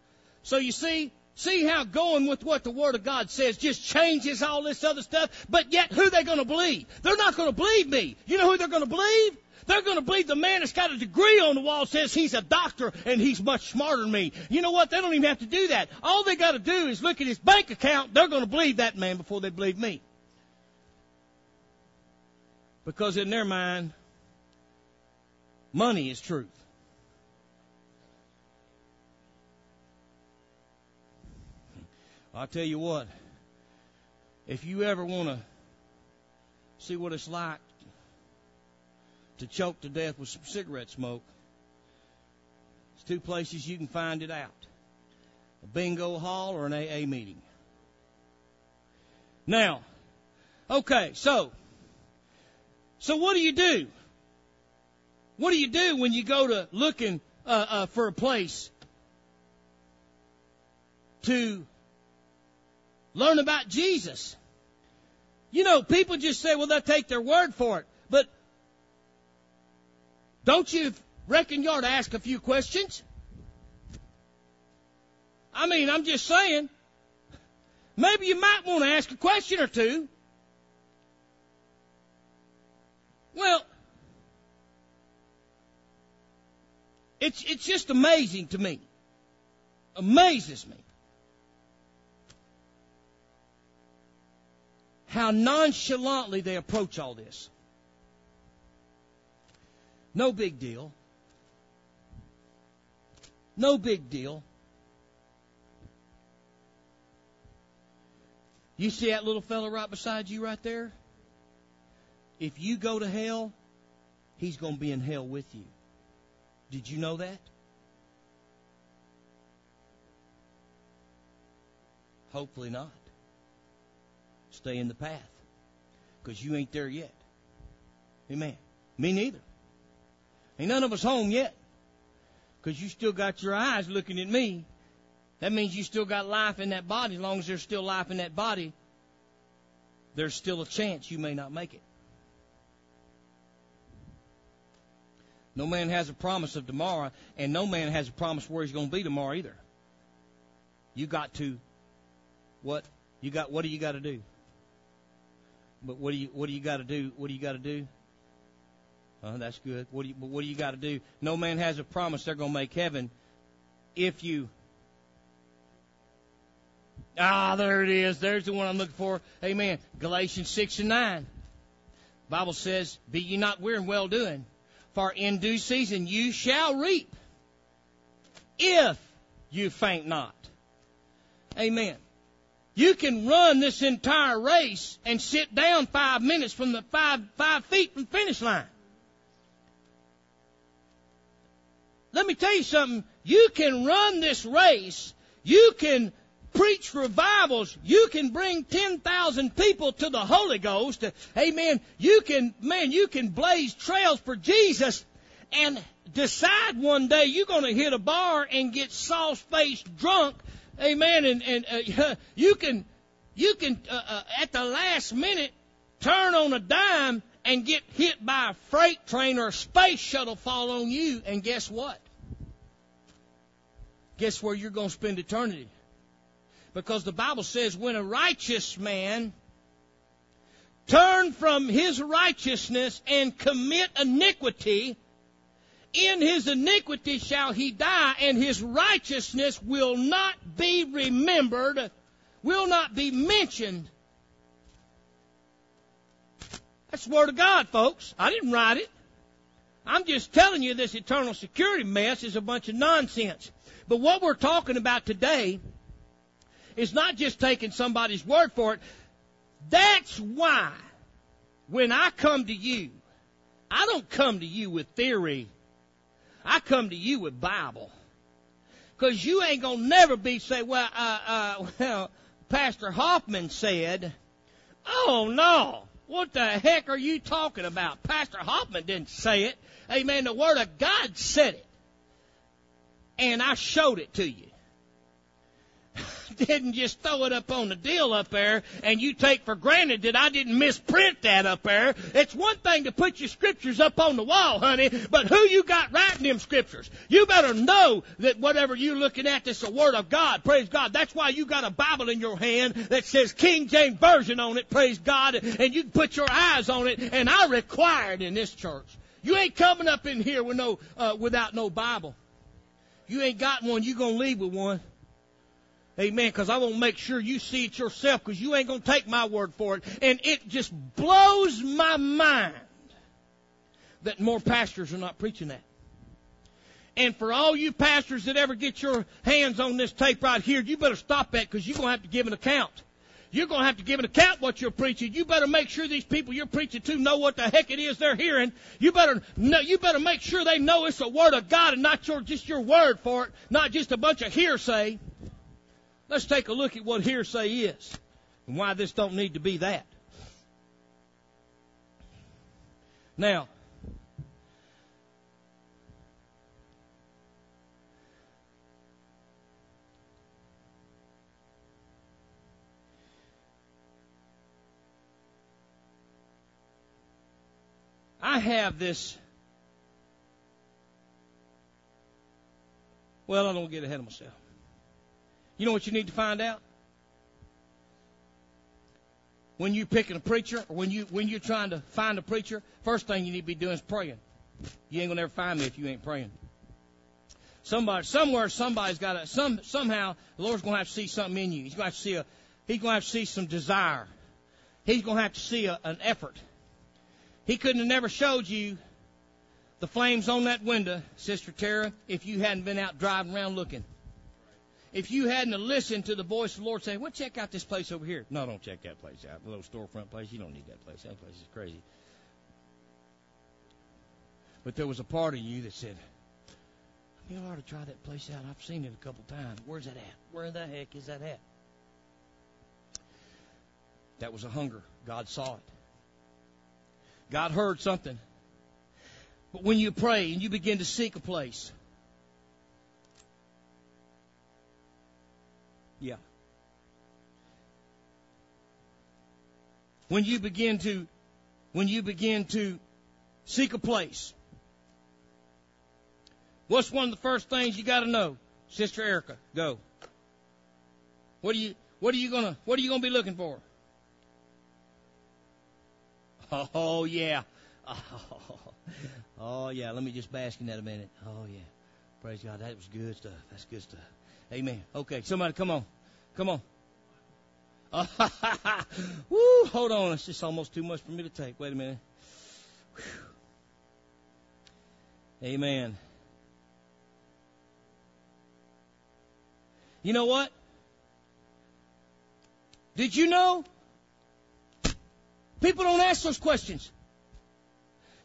So you see, See how going with what the Word of God says just changes all this other stuff? But yet, who they going to believe? They're not going to believe me. You know who they're going to believe? They're going to believe the man that's got a degree on the wall says he's a doctor and he's much smarter than me. You know what? They don't even have to do that. All they got to do is look at his bank account. They're going to believe that man before they believe me. Because in their mind, money is truth. I'll tell you what, if you ever want to see what it's like to choke to death with some cigarette smoke, there's two places you can find it out a bingo hall or an AA meeting. Now, Okay, so, so what do you do? What do you do when you go to looking uh, uh, for a place to learn about Jesus? You know, people just say, well, they'll take their word for it. But don't you reckon you ought to ask a few questions? I mean, I'm just saying, maybe you might want to ask a question or two. Well, it's, it's just amazing to me. Amazes me. How nonchalantly they approach all this. No big deal. No big deal. You see that little fellow right beside you right there? If you go to hell, he's going to be in hell with you. Did you know that? Hopefully not. Stay in the path. Because you ain't there yet. Amen. Me neither. Ain't none of us home yet. Because you still got your eyes looking at me. That means you still got life in that body. As long as there's still life in that body, there's still a chance you may not make it. No man has a promise of tomorrow, and no man has a promise where he's going to be tomorrow either. You got to what you got? What do you got to do? But what do you what do you got to do? What do you got to do? Uh, that's good. What do you what do you got to do? No man has a promise they're going to make heaven if you. Ah, there it is. There's the one I'm looking for. Amen. Galatians six and nine. Bible says, "Be ye not weary in well doing." For in due season you shall reap if you faint not. Amen. You can run this entire race and sit down five minutes from the five, five feet from finish line. Let me tell you something. You can run this race. You can preach revivals. You can bring 10,000 people to the Holy Ghost. Amen. You can, man, you can blaze trails for Jesus and decide one day you're going to hit a bar and get sauce-faced drunk. Amen. And, and uh, you can, you can, uh, uh, at the last minute, turn on a dime and get hit by a freight train or a space shuttle fall on you. And guess what? Guess where you're going to spend eternity? Because the Bible says when a righteous man turn from his righteousness and commit iniquity, in his iniquity shall he die, and his righteousness will not be remembered, will not be mentioned. That's the Word of God, folks. I didn't write it. I'm just telling you this eternal security mess is a bunch of nonsense. But what we're talking about today is not just taking somebody's word for it. That's why when I come to you, I don't come to you with theory. I come to you with Bible. Cause you ain't gonna never be say, well, uh, uh, well, Pastor Hoffman said, oh no, what the heck are you talking about? Pastor Hoffman didn't say it. Amen. The Word of God said it. And I showed it to you. didn't just throw it up on the deal up there and you take for granted that I didn't misprint that up there. It's one thing to put your scriptures up on the wall, honey, but who you got writing them scriptures? You better know that whatever you're looking at is the Word of God. Praise God. That's why you got a Bible in your hand that says King James Version on it. Praise God. And you can put your eyes on it. And I require it in this church. You ain't coming up in here with no, uh, without no Bible. You ain't got one. You gonna leave with one. Amen. Because I want to make sure you see it yourself because you ain't going to take my word for it. And it just blows my mind that more pastors are not preaching that. And for all you pastors that ever get your hands on this tape right here, you better stop that because you're going to have to give an account. You're going to have to give an account what you're preaching. You better make sure these people you're preaching to know what the heck it is they're hearing. You better know, you better make sure they know it's the word of God and not your just your word for it, not just a bunch of hearsay. Let's take a look at what hearsay is and why this don't need to be that. Now, I have this. Well, I don't get ahead of myself. You know what you need to find out? When you're picking a preacher, or when you when you're trying to find a preacher, first thing you need to be doing is praying. You ain't gonna ever find me if you ain't praying. Somebody, somewhere, somebody's got to some somehow the Lord's gonna have to see something in you. He's gonna have to see a He's gonna have to see some desire. He's gonna have to see a, an effort. He couldn't have never showed you the flames on that window, Sister Tara, if you hadn't been out driving around looking. If you hadn't listened to the voice of the Lord saying, well, check out this place over here. No, don't check that place out. The little storefront place. You don't need that place. That place is crazy. But there was a part of you that said, you ought to try that place out. I've seen it a couple times. Where's that at? Where the heck is that at? That was a hunger. God saw it. God heard something. But when you pray and you begin to seek a place, yeah. When you begin to, when you begin to seek a place, what's one of the first things you got to know, Sister Erica? Go. What are you, what are you gonna, what are you gonna be looking for? Oh yeah. Oh, oh yeah. Let me just bask in that a minute. Oh yeah. Praise God. That was good stuff. That's good stuff. Amen. Okay. Somebody come on. Come on. Woo, hold on. It's just almost too much for me to take. Wait a minute. Whew. Amen. You know what? Did you know People don't ask those questions.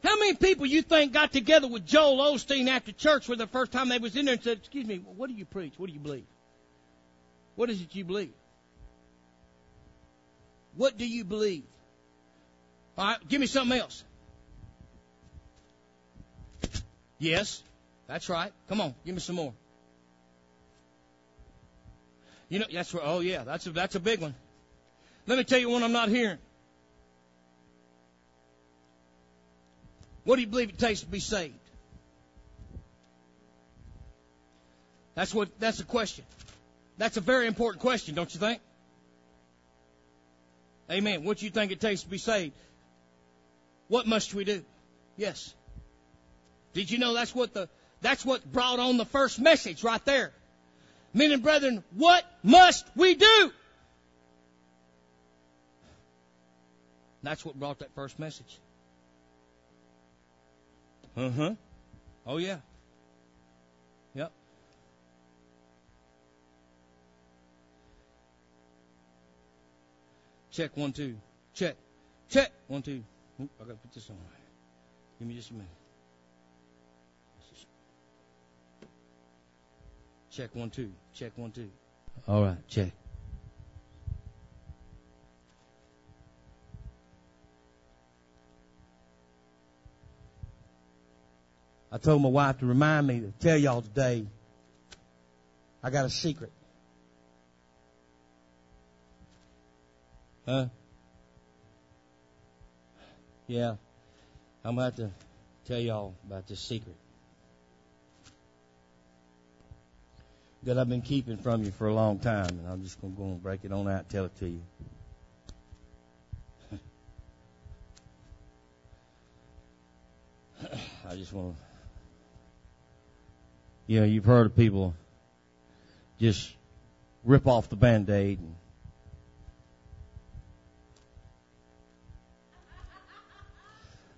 How many people you think got together with Joel Osteen after church for the first time they was in there and said, "Excuse me, what do you preach? What do you believe? What is it you believe? What do you believe? All right, give me something else." Yes, that's right. Come on, give me some more. You know, that's right. Oh yeah, that's a, that's a big one. Let me tell you one I'm not hearing. What do you believe it takes to be saved? That's what that's the question. That's a very important question, don't you think? Amen. What do you think it takes to be saved? What must we do? Yes. Did you know that's what the that's what brought on the first message right there. Men and brethren, what must we do? That's what brought that first message. Uh huh. Oh yeah. Yep. Check one two. Check. Check one two. Oop, I gotta put this on. Give me just a minute. Check one two. Check one two. All right. Check. I told my wife to remind me to tell y'all today I got a secret. Huh? Yeah. I'm about to tell y'all about this secret. That I've been keeping from you for a long time, and I'm just going to go and break it on out and tell it to you. I just want to you know, you've heard of people just rip off the band-aid and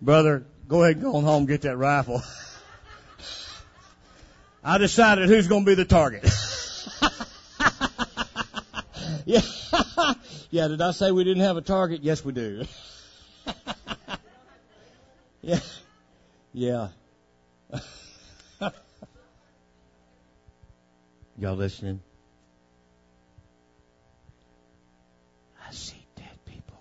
Brother, go ahead and go on home and get that rifle. I decided who's going to be the target. yeah. yeah, did I say we didn't have a target? Yes, we do. yeah. Yeah. Y'all listening? I see dead people.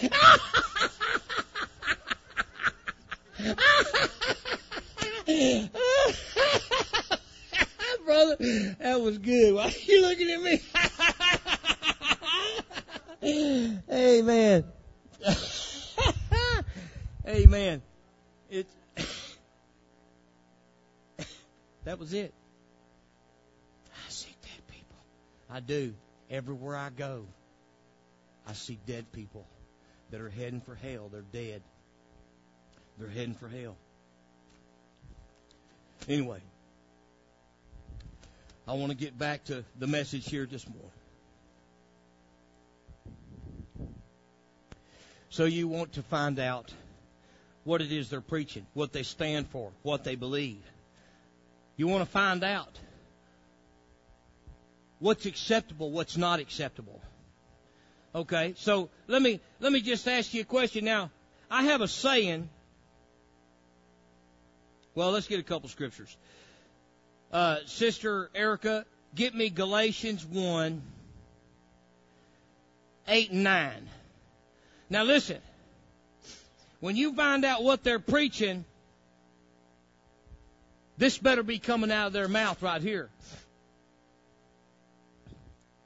Brother, that was good. Why are you looking at me? Amen. Amen. It. that was it. I see dead people. I do. Everywhere I go, I see dead people that are heading for hell. They're dead. They're heading for hell. Anyway, I want to get back to the message here this morning. So you want to find out what it is they're preaching, what they stand for, what they believe. You want to find out what's acceptable, what's not acceptable. Okay, so let me let me just ask you a question now. I have a saying. Well, let's get a couple scriptures. Uh, Sister Erica, get me Galatians one, eight and nine. Now listen, when you find out what they're preaching, this better be coming out of their mouth right here.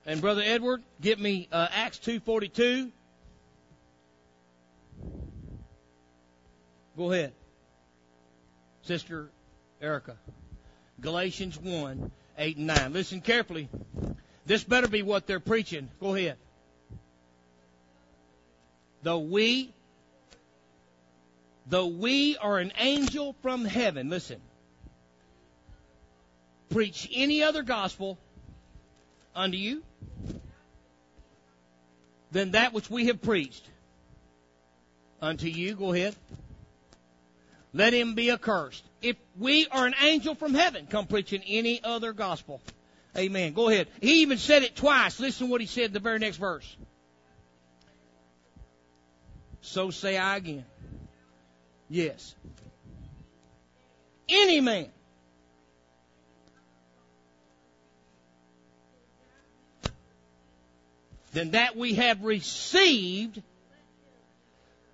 And brother Edward, get me uh, Acts two forty two. Go ahead, Sister Erica. Galatians one eight and nine. Listen carefully. This better be what they're preaching. Go ahead. Though we, though we are an angel from heaven, listen, preach any other gospel unto you than that which we have preached unto you. Go ahead. Let him be accursed. If we are an angel from heaven, come preaching any other gospel. Amen. Go ahead. He even said it twice. Listen to what he said in the very next verse. So say I again. Yes. Any man than that we have received,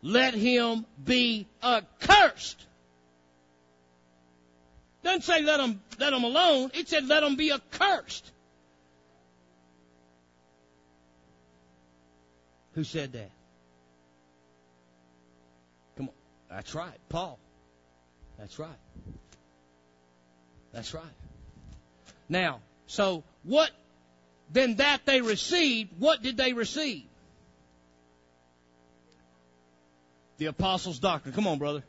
let him be accursed. Doesn't say let him, let him alone. It said let him be accursed. Who said that? That's right. Paul. That's right. That's right. Now, so what then that they received, what did they receive? The apostles' doctrine. Come on, brother.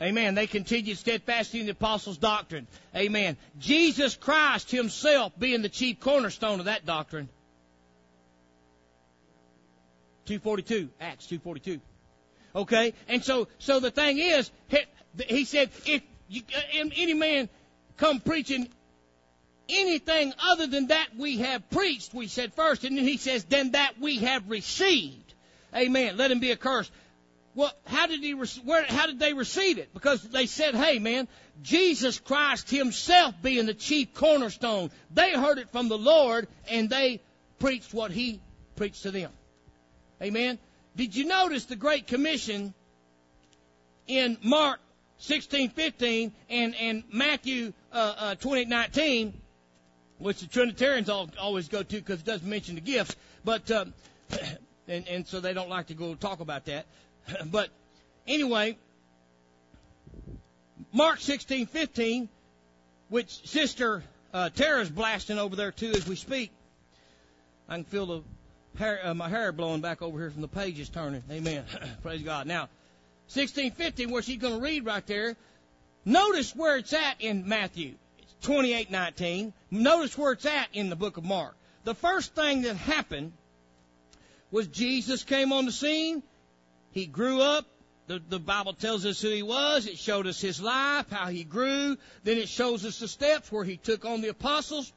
Amen. They continued steadfastly in the apostles' doctrine. Amen. Jesus Christ himself being the chief cornerstone of that doctrine. 242, Acts 242. Okay? And so, so the thing is, he said, if you, uh, any man come preaching anything other than that we have preached, we said first, and then he says, then that we have received. Amen. Let him be accursed. Well, how did he? Where? How did they receive it? Because they said, "Hey, man, Jesus Christ Himself being the chief cornerstone." They heard it from the Lord, and they preached what He preached to them. Amen. Did you notice the Great Commission in Mark 16, 15, and, and Matthew uh, uh, 28, 19, which the Trinitarians all, always go to because it doesn't mention the gifts, but um, and, and so they don't like to go talk about that. but anyway, Mark 16, 15, which Sister uh, Tara's blasting over there too as we speak. I can feel the hair, uh, my hair blowing back over here from the pages turning. Amen. Praise God. Now, 1650, where she's going to read right there. Notice where it's at in Matthew. It's 28:19. Notice where it's at in the book of Mark. The first thing that happened was Jesus came on the scene. He grew up. The, the Bible tells us who he was. It showed us his life, how he grew. Then it shows us the steps where he took on the apostles.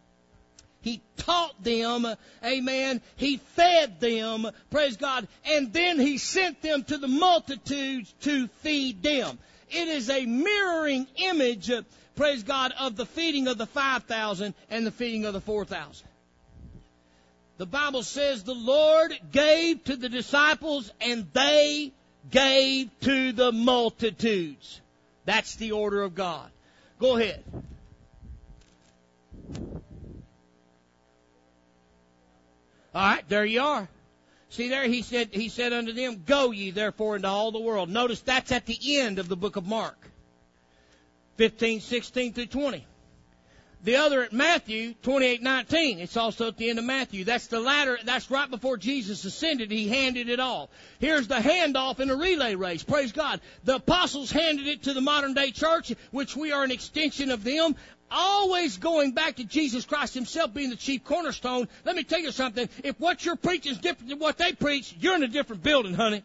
He taught them, amen. He fed them, praise God, and then he sent them to the multitudes to feed them. It is a mirroring image, praise God, of the feeding of the 5,000 and the feeding of the 4,000. The Bible says the Lord gave to the disciples and they gave to the multitudes. That's the order of God. Go ahead. All right, there you are. See there, he said, he said unto them, Go ye therefore into all the world. Notice that's at the end of the book of Mark. 15, 16 through 20. The other at Matthew 28:19. It's also at the end of Matthew. That's the latter. That's right before Jesus ascended. He handed it all. Here's the handoff in a relay race. Praise God. The apostles handed it to the modern day church, which we are an extension of them. Always going back to Jesus Christ Himself being the chief cornerstone. Let me tell you something. If what you're preaching is different than what they preach, you're in a different building, honey.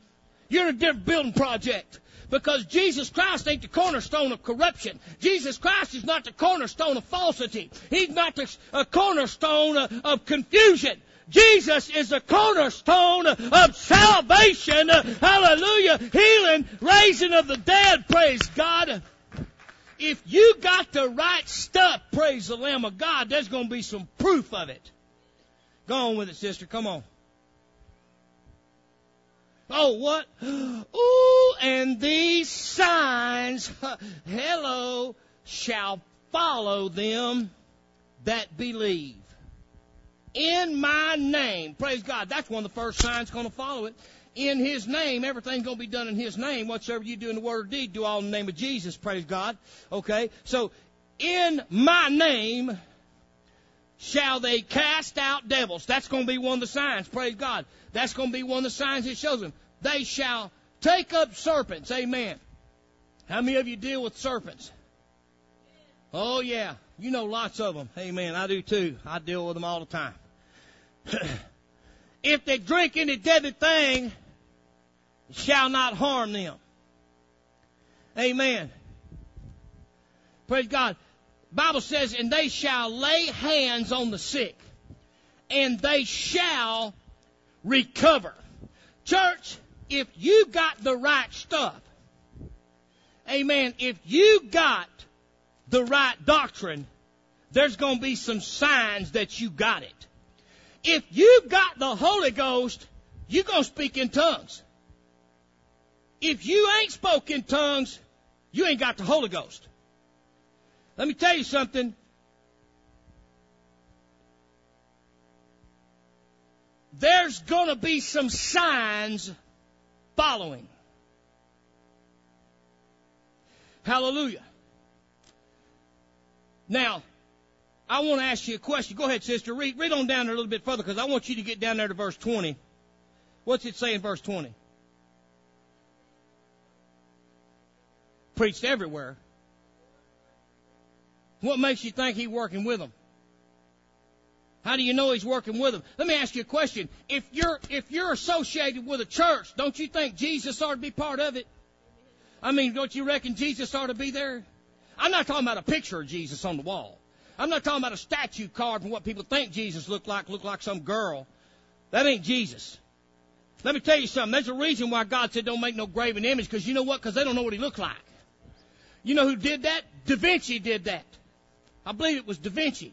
You're in a different building project. Because Jesus Christ ain't the cornerstone of corruption. Jesus Christ is not the cornerstone of falsity. He's not the cornerstone of confusion. Jesus is the cornerstone of salvation. Hallelujah. Healing, raising of the dead. Praise God. If you got the right stuff, praise the Lamb of God, there's going to be some proof of it. Go on with it, sister. Come on. Oh, what? Ooh, and these signs, hello, shall follow them that believe. In my name. Praise God. That's one of the first signs going to follow it. In His name, everything's going to be done in His name. Whatsoever you do in the word or deed, do all in the name of Jesus. Praise God. Okay? So, in my name, shall they cast out devils. That's going to be one of the signs. Praise God. That's going to be one of the signs it shows them. They shall take up serpents. Amen. How many of you deal with serpents? Oh yeah. You know lots of them. Amen. I do too. I deal with them all the time. if they drink any deadly thing, it shall not harm them. Amen. Praise God. Bible says, and they shall lay hands on the sick, and they shall recover. Church, if you got the right stuff, amen, if you got the right doctrine, there's going to be some signs that you got it. If you got the Holy Ghost, you're going to speak in tongues. If you ain't spoken tongues, you ain't got the Holy Ghost. Let me tell you something. There's going to be some signs following. Hallelujah. Now, I want to ask you a question. Go ahead, sister. Read, read on down there a little bit further because I want you to get down there to verse 20. What's it say in verse 20? Preached everywhere. What makes you think he's working with them? How do you know he's working with them? Let me ask you a question. If you're if you're associated with a church, don't you think Jesus ought to be part of it? I mean, don't you reckon Jesus ought to be there? I'm not talking about a picture of Jesus on the wall. I'm not talking about a statue carved from what people think Jesus looked like, looked like some girl. That ain't Jesus. Let me tell you something. There's a reason why God said don't make no graven image, because you know what? Because they don't know what he looked like. You know who did that? Da Vinci did that. I believe it was Da Vinci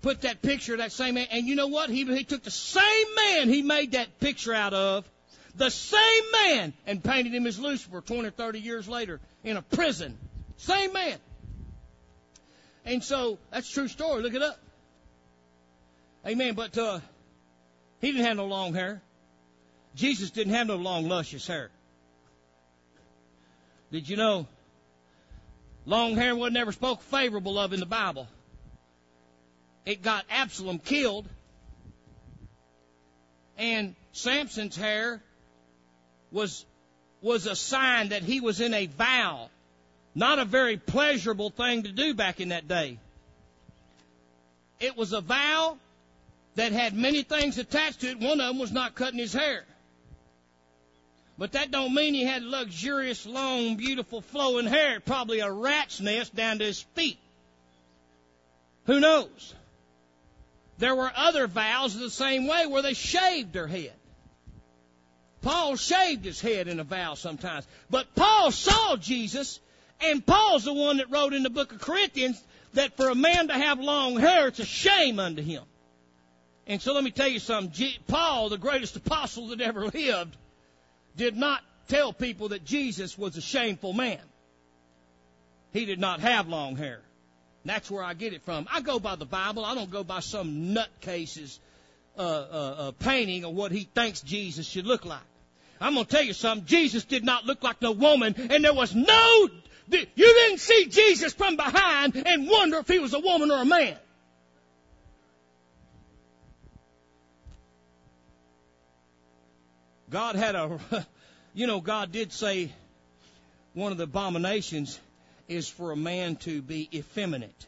put that picture of that same man. And you know what? He, he took the same man he made that picture out of, the same man, and painted him as Lucifer 20 or 30 years later in a prison. Same man. And so, that's true story. Look it up. Amen. But uh, he didn't have no long hair. Jesus didn't have no long, luscious hair. Did you know? Long hair was never spoke favorable of in the Bible it got Absalom killed. And Samson's hair was, was a sign that he was in a vow. Not a very pleasurable thing to do back in that day. It was a vow that had many things attached to it. One of them was not cutting his hair. But that don't mean he had luxurious, long, beautiful, flowing hair. Probably a rat's nest down to his feet. Who knows? There were other vows the same way where they shaved their head. Paul shaved his head in a vow sometimes. But Paul saw Jesus, and Paul's the one that wrote in the book of Corinthians that for a man to have long hair, it's a shame unto him. And so let me tell you something. Paul, the greatest apostle that ever lived, did not tell people that Jesus was a shameful man. He did not have long hair. That's where I get it from. I go by the Bible. I don't go by some nutcase's uh, uh, uh, painting of what he thinks Jesus should look like. I'm going to tell you something. Jesus did not look like no woman, and there was no. You didn't see Jesus from behind and wonder if he was a woman or a man. God had a, you know, God did say one of the abominations is for a man to be effeminate.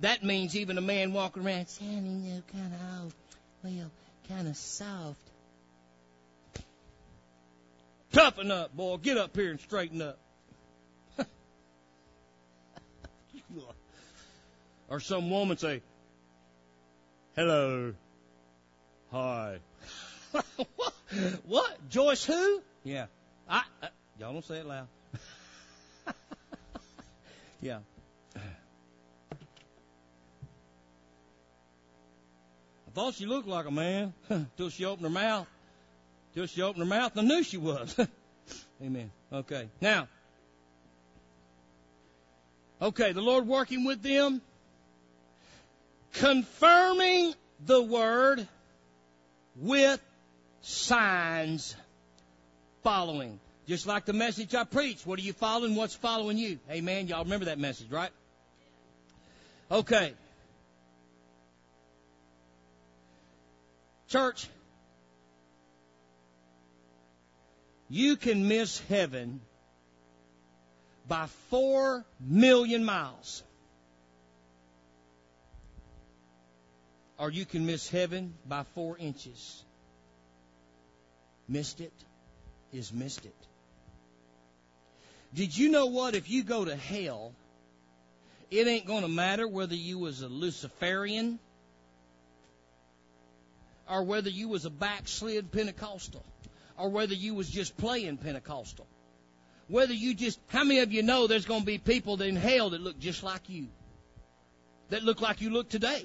That means even a man walking around sounding, you know, kind of, well, kind of soft. Toughen up, boy. Get up here and straighten up. or some woman say, hello, hi. what? What? Joyce who? Yeah. I, I y'all don't say it loud. yeah. I thought she looked like a man till she opened her mouth. Till she opened her mouth, I knew she was. Amen. Okay. Now, okay, the Lord working with them, confirming the word with signs following. Just like the message I preached. What are you following? What's following you? Amen. Y'all remember that message, right? Okay. Church, you can miss heaven by four million miles. Or you can miss heaven by four inches. Missed it is missed it. Did you know what? If you go to hell, it ain't going to matter whether you was a Luciferian or whether you was a backslid Pentecostal or whether you was just playing Pentecostal. Whether you just, how many of you know there's going to be people in hell that look just like you? That look like you look today.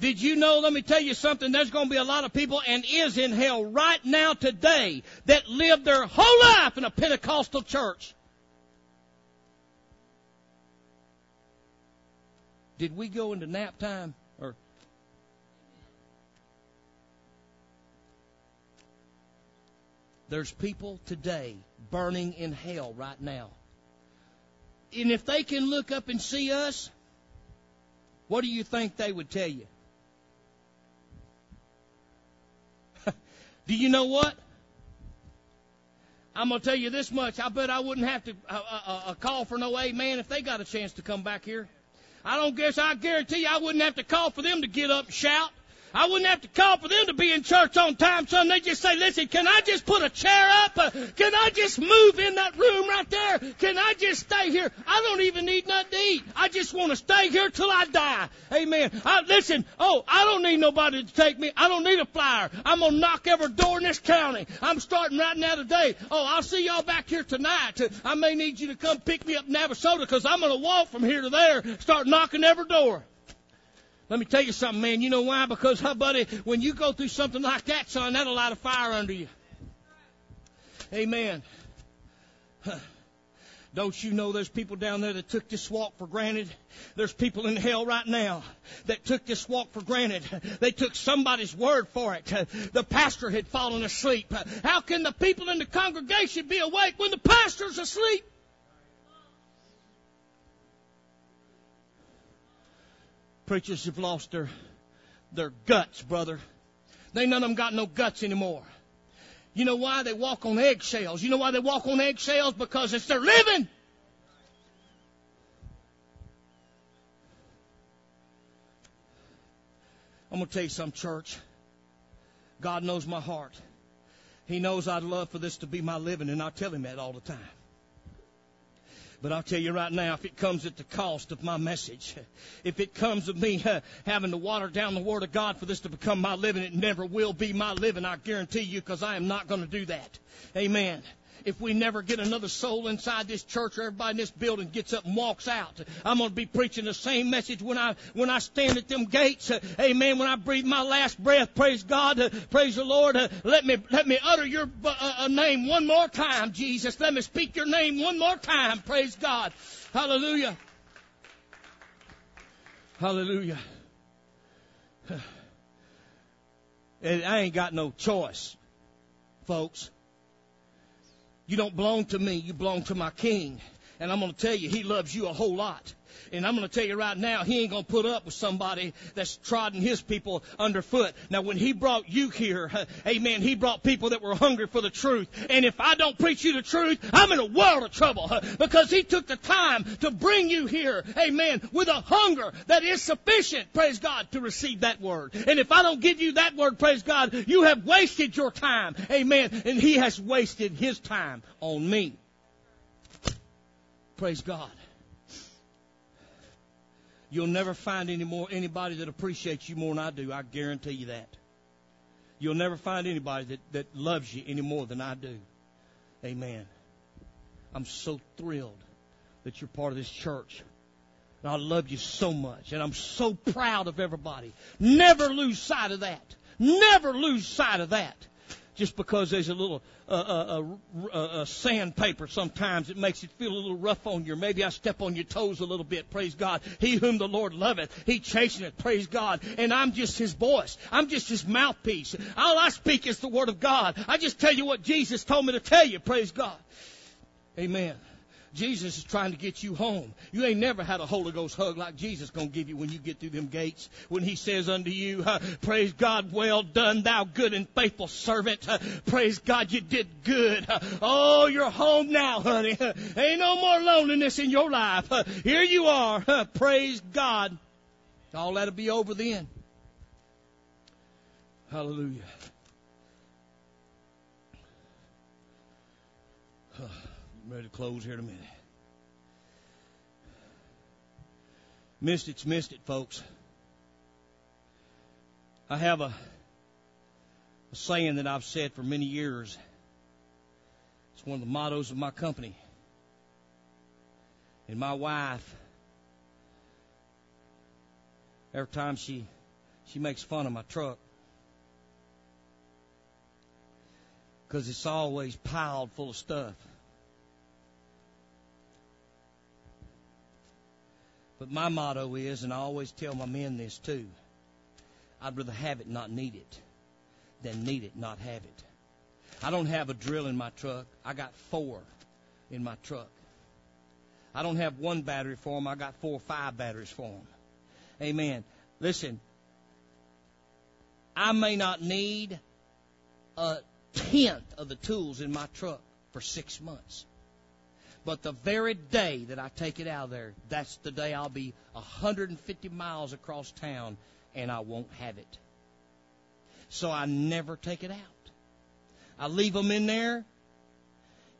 Did you know, let me tell you something, there's going to be a lot of people and is in hell right now today that lived their whole life in a Pentecostal church. Did we go into nap time or There's people today burning in hell right now. And if they can look up and see us, what do you think they would tell you? Do you know what? I'm going to tell you this much. I bet I wouldn't have to uh, uh, uh, call for no amen if they got a chance to come back here. I don't guess I guarantee you I wouldn't have to call for them to get up and shout. I wouldn't have to call for them to be in church on time, son. They just say, listen, can I just put a chair up? Uh, can I just move in that room right there? Can I just stay here? I don't even need nothing to eat. I just want to stay here till I die. Amen. I, listen, oh, I don't need nobody to take me. I don't need a flyer. I'm going to knock every door in this county. I'm starting right now today. Oh, I'll see y'all back here tonight. I may need you to come pick me up in Navasota because I'm going to walk from here to there, start knocking every door. Let me tell you something, man. You know why? Because, huh, buddy, when you go through something like that, son, that'll light a fire under you. Amen. Don't you know there's people down there that took this walk for granted? There's people in hell right now that took this walk for granted. They took somebody's word for it. The pastor had fallen asleep. How can the people in the congregation be awake when the pastor's asleep? Preachers have lost their, their guts, brother. They none of them got no guts anymore. You know why? They walk on eggshells. You know why they walk on eggshells? Because it's their living. I'm going to tell you some church. God knows my heart. He knows I'd love for this to be my living, and I tell him that all the time. But I'll tell you right now, if it comes at the cost of my message, if it comes of me having to water down the Word of God for this to become my living, it never will be my living, I guarantee you, because I am not going to do that. Amen. If we never get another soul inside this church or everybody in this building gets up and walks out. I'm going to be preaching the same message when I when I stand at them gates. Uh, amen. When I breathe my last breath, praise God, uh, praise the Lord. Uh, let me let me utter your name one more time, Jesus. Let me speak your name one more time. Praise God. Hallelujah. Hallelujah. I ain't got no choice, folks. You don't belong to me, you belong to my king. And I'm going to tell you, he loves you a whole lot. And I'm going to tell you right now, he ain't going to put up with somebody that's trodden his people underfoot. Now, when he brought you here, amen, he brought people that were hungry for the truth. And if I don't preach you the truth, I'm in a world of trouble because he took the time to bring you here, amen, with a hunger that is sufficient, praise God, to receive that word. And if I don't give you that word, praise God, you have wasted your time, amen, and he has wasted his time on me. Praise God. You'll never find any more anybody that appreciates you more than I do. I guarantee you that. You'll never find anybody that, that loves you any more than I do. Amen. I'm so thrilled that you're part of this church. And I love you so much. And I'm so proud of everybody. Never lose sight of that. Never lose sight of that just because there's a little uh, uh, uh, uh, sandpaper sometimes it makes it feel a little rough on you. Maybe I step on your toes a little bit. Praise God. He whom the Lord loveth, He chasteneth. Praise God. And I'm just His voice. I'm just His mouthpiece. All I speak is the Word of God. I just tell you what Jesus told me to tell you. Praise God. Amen. Jesus is trying to get you home. You ain't never had a Holy Ghost hug like Jesus gonna give you when you get through them gates. When He says unto you, uh, "Praise God, well done, thou good and faithful servant." Uh, praise God, you did good. Uh, oh, you're home now, honey. ain't no more loneliness in your life. here you are. praise God. All that'll be over then. Hallelujah. Ready to close here in a minute. Missed it's missed it, folks. I have a, a saying that I've said for many years. It's one of the mottos of my company. And my wife, every time she she makes fun of my truck, because it's always piled full of stuff. But my motto is, and I always tell my men this too, I'd rather have it, not need it, than need it, not have it. I don't have a drill in my truck. I got four in my truck. I don't have one battery for them. I got four or five batteries for them. Amen. Listen, I may not need a tenth of the tools in my truck for six months. But the very day that I take it out of there, that's the day I'll be 150 miles across town and I won't have it. So I never take it out. I leave them in there.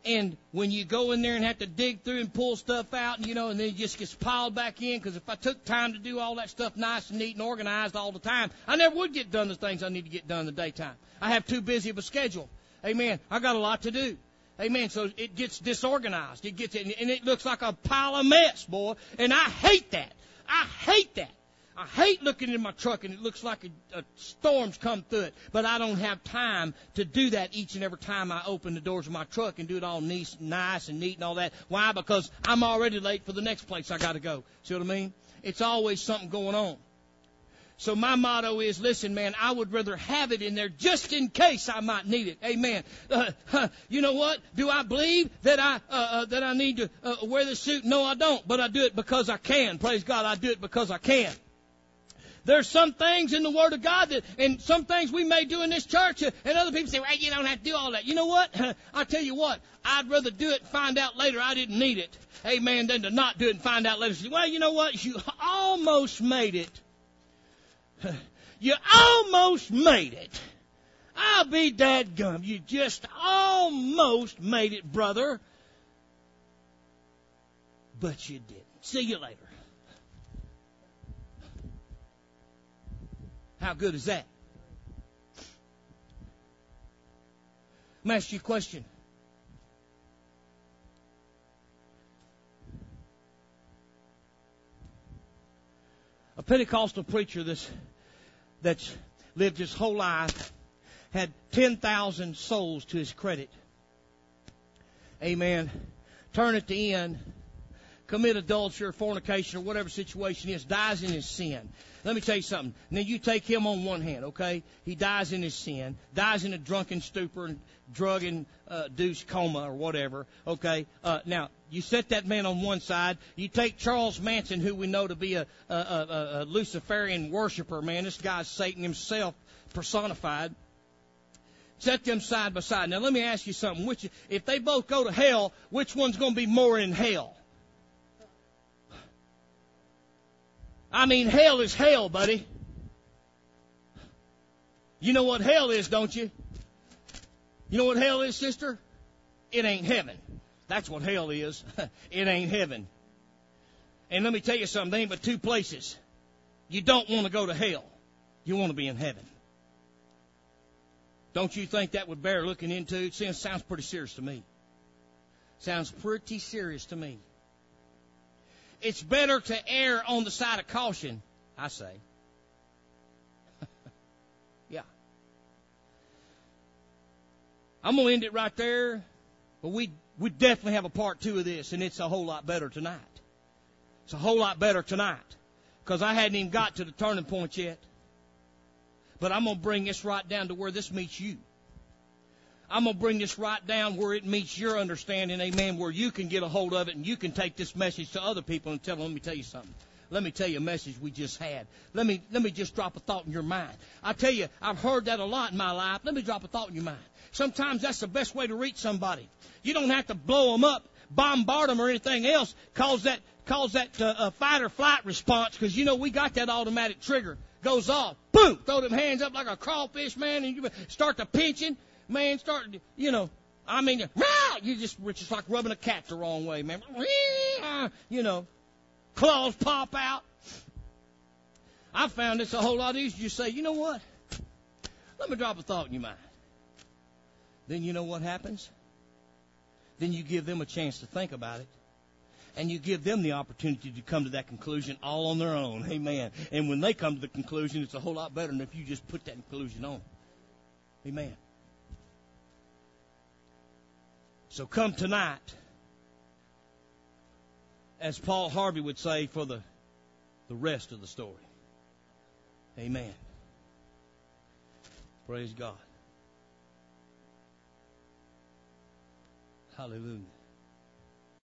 And when you go in there and have to dig through and pull stuff out, and you know, and then it just gets piled back in, because if I took time to do all that stuff nice and neat and organized all the time, I never would get done the things I need to get done in the daytime. I have too busy of a schedule. Amen. I got a lot to do. Amen. So it gets disorganized. It gets, and it looks like a pile of mess, boy. And I hate that. I hate that. I hate looking in my truck and it looks like a, a storm's come through it. But I don't have time to do that each and every time I open the doors of my truck and do it all nice, nice and neat and all that. Why? Because I'm already late for the next place I got to go. See what I mean? It's always something going on. So my motto is, listen, man, I would rather have it in there just in case I might need it. Amen. Uh, uh, you know what? Do I believe that I uh, uh that I need to uh, wear this suit? No, I don't. But I do it because I can. Praise God, I do it because I can. There's some things in the Word of God that, and some things we may do in this church, uh, and other people say, well, you don't have to do all that. You know what? I tell you what, I'd rather do it and find out later I didn't need it. Amen. Than to not do it and find out later. Well, you know what? You almost made it. You almost made it. I'll be dad gum. You just almost made it, brother. But you didn't. See you later. How good is that? Let me ask you a question. A Pentecostal preacher this that's lived his whole life, had 10,000 souls to his credit. Amen. Turn at the end, commit adultery or fornication or whatever situation is, dies in his sin. Let me tell you something. Now you take him on one hand, okay? He dies in his sin, dies in a drunken stupor and drug induced uh, coma or whatever, okay? Uh, now you set that man on one side. You take Charles Manson, who we know to be a, a, a, a Luciferian worshiper, man. This guy's Satan himself personified. Set them side by side. Now let me ask you something. Which, if they both go to hell, which one's going to be more in hell? I mean, hell is hell, buddy. You know what hell is, don't you? You know what hell is, sister? It ain't heaven. That's what hell is. it ain't heaven. And let me tell you something, there ain't but two places. You don't want to go to hell. You want to be in heaven. Don't you think that would bear looking into? It sounds pretty serious to me. Sounds pretty serious to me it's better to err on the side of caution, I say. yeah. I'm going to end it right there, but we, we definitely have a part two of this, and it's a whole lot better tonight. It's a whole lot better tonight, because I hadn't even got to the turning point yet. But I'm going to bring this right down to where this meets you. I'm going to bring this right down where it meets your understanding, amen, where you can get a hold of it and you can take this message to other people and tell them, let me tell you something. Let me tell you a message we just had. Let me, let me just drop a thought in your mind. I tell you, I've heard that a lot in my life. Let me drop a thought in your mind. Sometimes that's the best way to reach somebody. You don't have to blow them up, bombard them or anything else, cause that, cause that uh, uh, fight or flight response, because you know we got that automatic trigger goes off. Boom! Throw them hands up like a crawfish, man, and you start to pinching man, start, you know, I mean, you just, it's just like rubbing a cat the wrong way, man. You know, claws pop out. I found this a whole lot easier. You say, you know what? Let me drop a thought in your mind. Then you know what happens? Then you give them a chance to think about it. And you give them the opportunity to come to that conclusion all on their own. Amen. And when they come to the conclusion, it's a whole lot better than if you just put that conclusion on. Amen. So come tonight, as Paul Harvey would say, for the, the rest of the story. Amen. Praise God. Hallelujah.